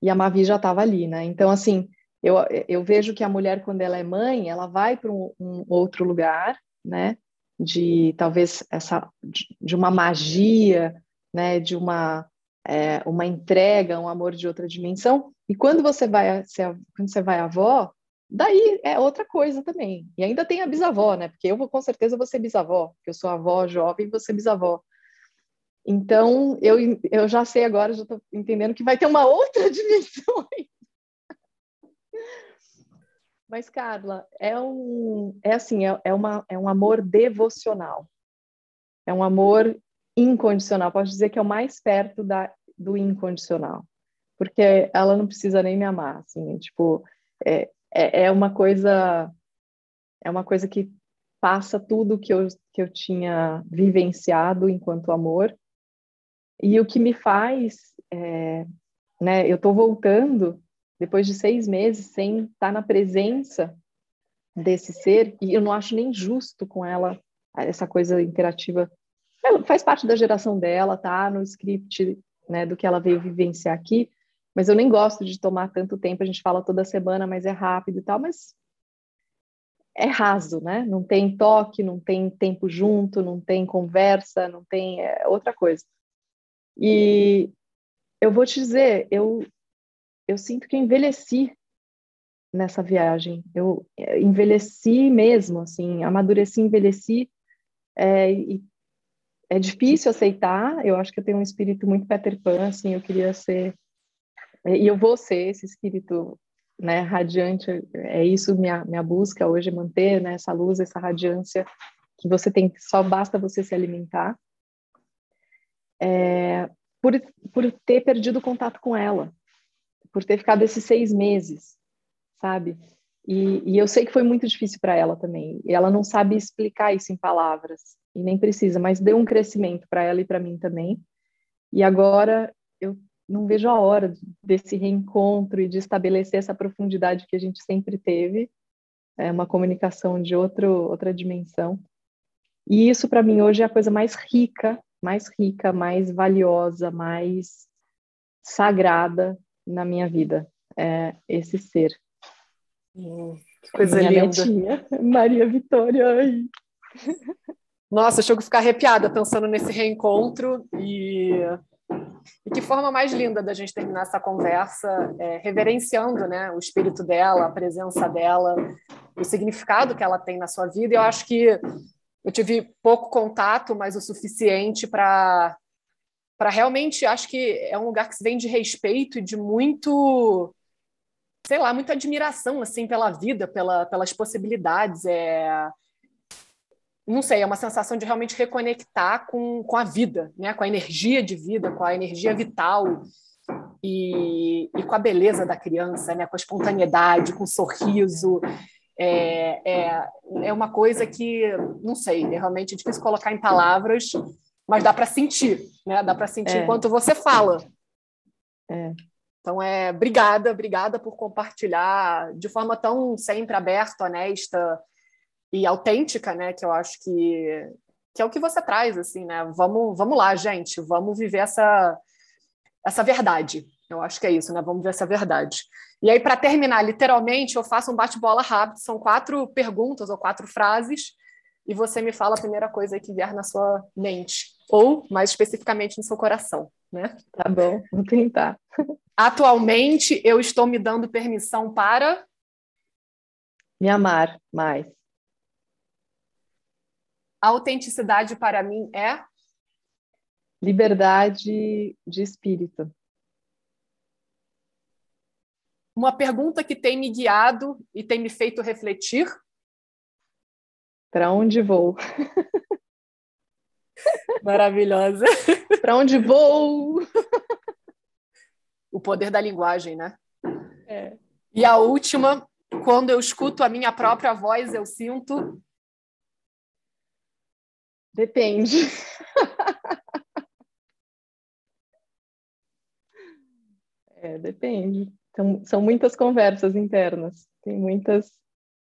E a Mavi já estava ali, né? Então, assim, eu, eu vejo que a mulher, quando ela é mãe, ela vai para um, um, outro lugar, né? De talvez essa, de uma magia, né, de uma é, uma entrega, um amor de outra dimensão. E quando você vai quando você vai avó, daí é outra coisa também. E ainda tem a bisavó, né? Porque eu vou com certeza vou ser bisavó, porque eu sou avó jovem e você bisavó. Então, eu, eu já sei agora, já estou entendendo que vai ter uma outra dimensão. Mas, Carla, é um, é assim, é, é, uma, é um amor devocional. É um amor incondicional, posso dizer que é o mais perto da, do incondicional, porque ela não precisa nem me amar, assim, tipo, é, é, é uma coisa, é uma coisa que passa tudo que eu, que eu tinha vivenciado enquanto amor, e o que me faz, é, né, eu tô voltando depois de seis meses sem estar na presença desse ser, e eu não acho nem justo com ela essa coisa interativa. Faz parte da geração dela, tá no script né, do que ela veio vivenciar aqui, mas eu nem gosto de tomar tanto tempo, a gente fala toda semana, mas é rápido e tal, mas é raso, né? Não tem toque, não tem tempo junto, não tem conversa, não tem é, outra coisa. E eu vou te dizer, eu eu sinto que eu envelheci nessa viagem. Eu envelheci mesmo, assim, amadureci, envelheci. É, é difícil aceitar. Eu acho que eu tenho um espírito muito Peter Pan, assim, eu queria ser e eu vou ser esse espírito, né, radiante. É isso minha minha busca hoje, manter né, essa luz, essa radiância que você tem. Só basta você se alimentar. É, por, por ter perdido contato com ela, por ter ficado esses seis meses, sabe? E, e eu sei que foi muito difícil para ela também. E ela não sabe explicar isso em palavras, e nem precisa, mas deu um crescimento para ela e para mim também. E agora eu não vejo a hora desse reencontro e de estabelecer essa profundidade que a gente sempre teve, é uma comunicação de outro, outra dimensão. E isso para mim hoje é a coisa mais rica mais rica, mais valiosa, mais sagrada na minha vida. É esse ser. Hum, que coisa minha linda. Netinha, Maria Vitória. Ai. Nossa, eu chego a ficar arrepiada pensando nesse reencontro e, e que forma mais linda da gente terminar essa conversa, é, reverenciando né, o espírito dela, a presença dela, o significado que ela tem na sua vida. E eu acho que eu tive pouco contato, mas o suficiente para para realmente acho que é um lugar que se vem de respeito e de muito sei lá muita admiração assim pela vida pela, pelas possibilidades é não sei é uma sensação de realmente reconectar com, com a vida né com a energia de vida com a energia vital e, e com a beleza da criança né com a espontaneidade com o sorriso é, é, é uma coisa que, não sei, é realmente difícil colocar em palavras, mas dá para sentir, né? Dá para sentir é. enquanto você fala. É. Então, é, obrigada, obrigada por compartilhar de forma tão sempre aberta, honesta e autêntica, né? Que eu acho que, que é o que você traz, assim, né? Vamos, vamos lá, gente, vamos viver essa, essa verdade. Eu acho que é isso, né? Vamos ver essa verdade. E aí, para terminar, literalmente, eu faço um bate-bola rápido, são quatro perguntas ou quatro frases, e você me fala a primeira coisa que vier na sua mente, ou mais especificamente no seu coração, né? Tá bom, vou tentar. Atualmente, eu estou me dando permissão para me amar mais. A autenticidade para mim é liberdade de espírito. Uma pergunta que tem me guiado e tem me feito refletir. Para onde vou? Maravilhosa. Para onde vou? O poder da linguagem, né? É. E a última, quando eu escuto a minha própria voz, eu sinto. Depende. é, depende. Então, são muitas conversas internas, tem muitas,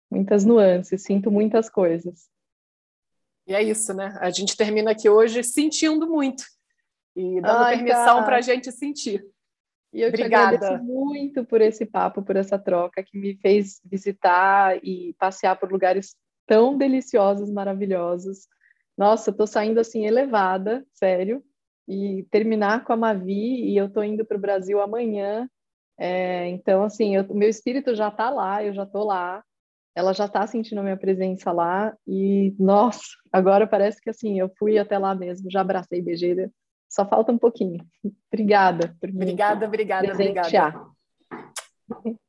muitas nuances, sinto muitas coisas. E é isso, né? A gente termina aqui hoje sentindo muito e dando Ai, permissão tá. para a gente sentir. E eu Obrigada. te agradeço muito por esse papo, por essa troca que me fez visitar e passear por lugares tão deliciosos, maravilhosos. Nossa, estou saindo assim elevada, sério. E terminar com a Mavi, e eu estou indo para o Brasil amanhã é, então, assim, o meu espírito já está lá, eu já estou lá, ela já está sentindo a minha presença lá, e, nossa, agora parece que, assim, eu fui até lá mesmo, já abracei, beijei, só falta um pouquinho. Obrigada. Por obrigada, obrigada, presentear. obrigada.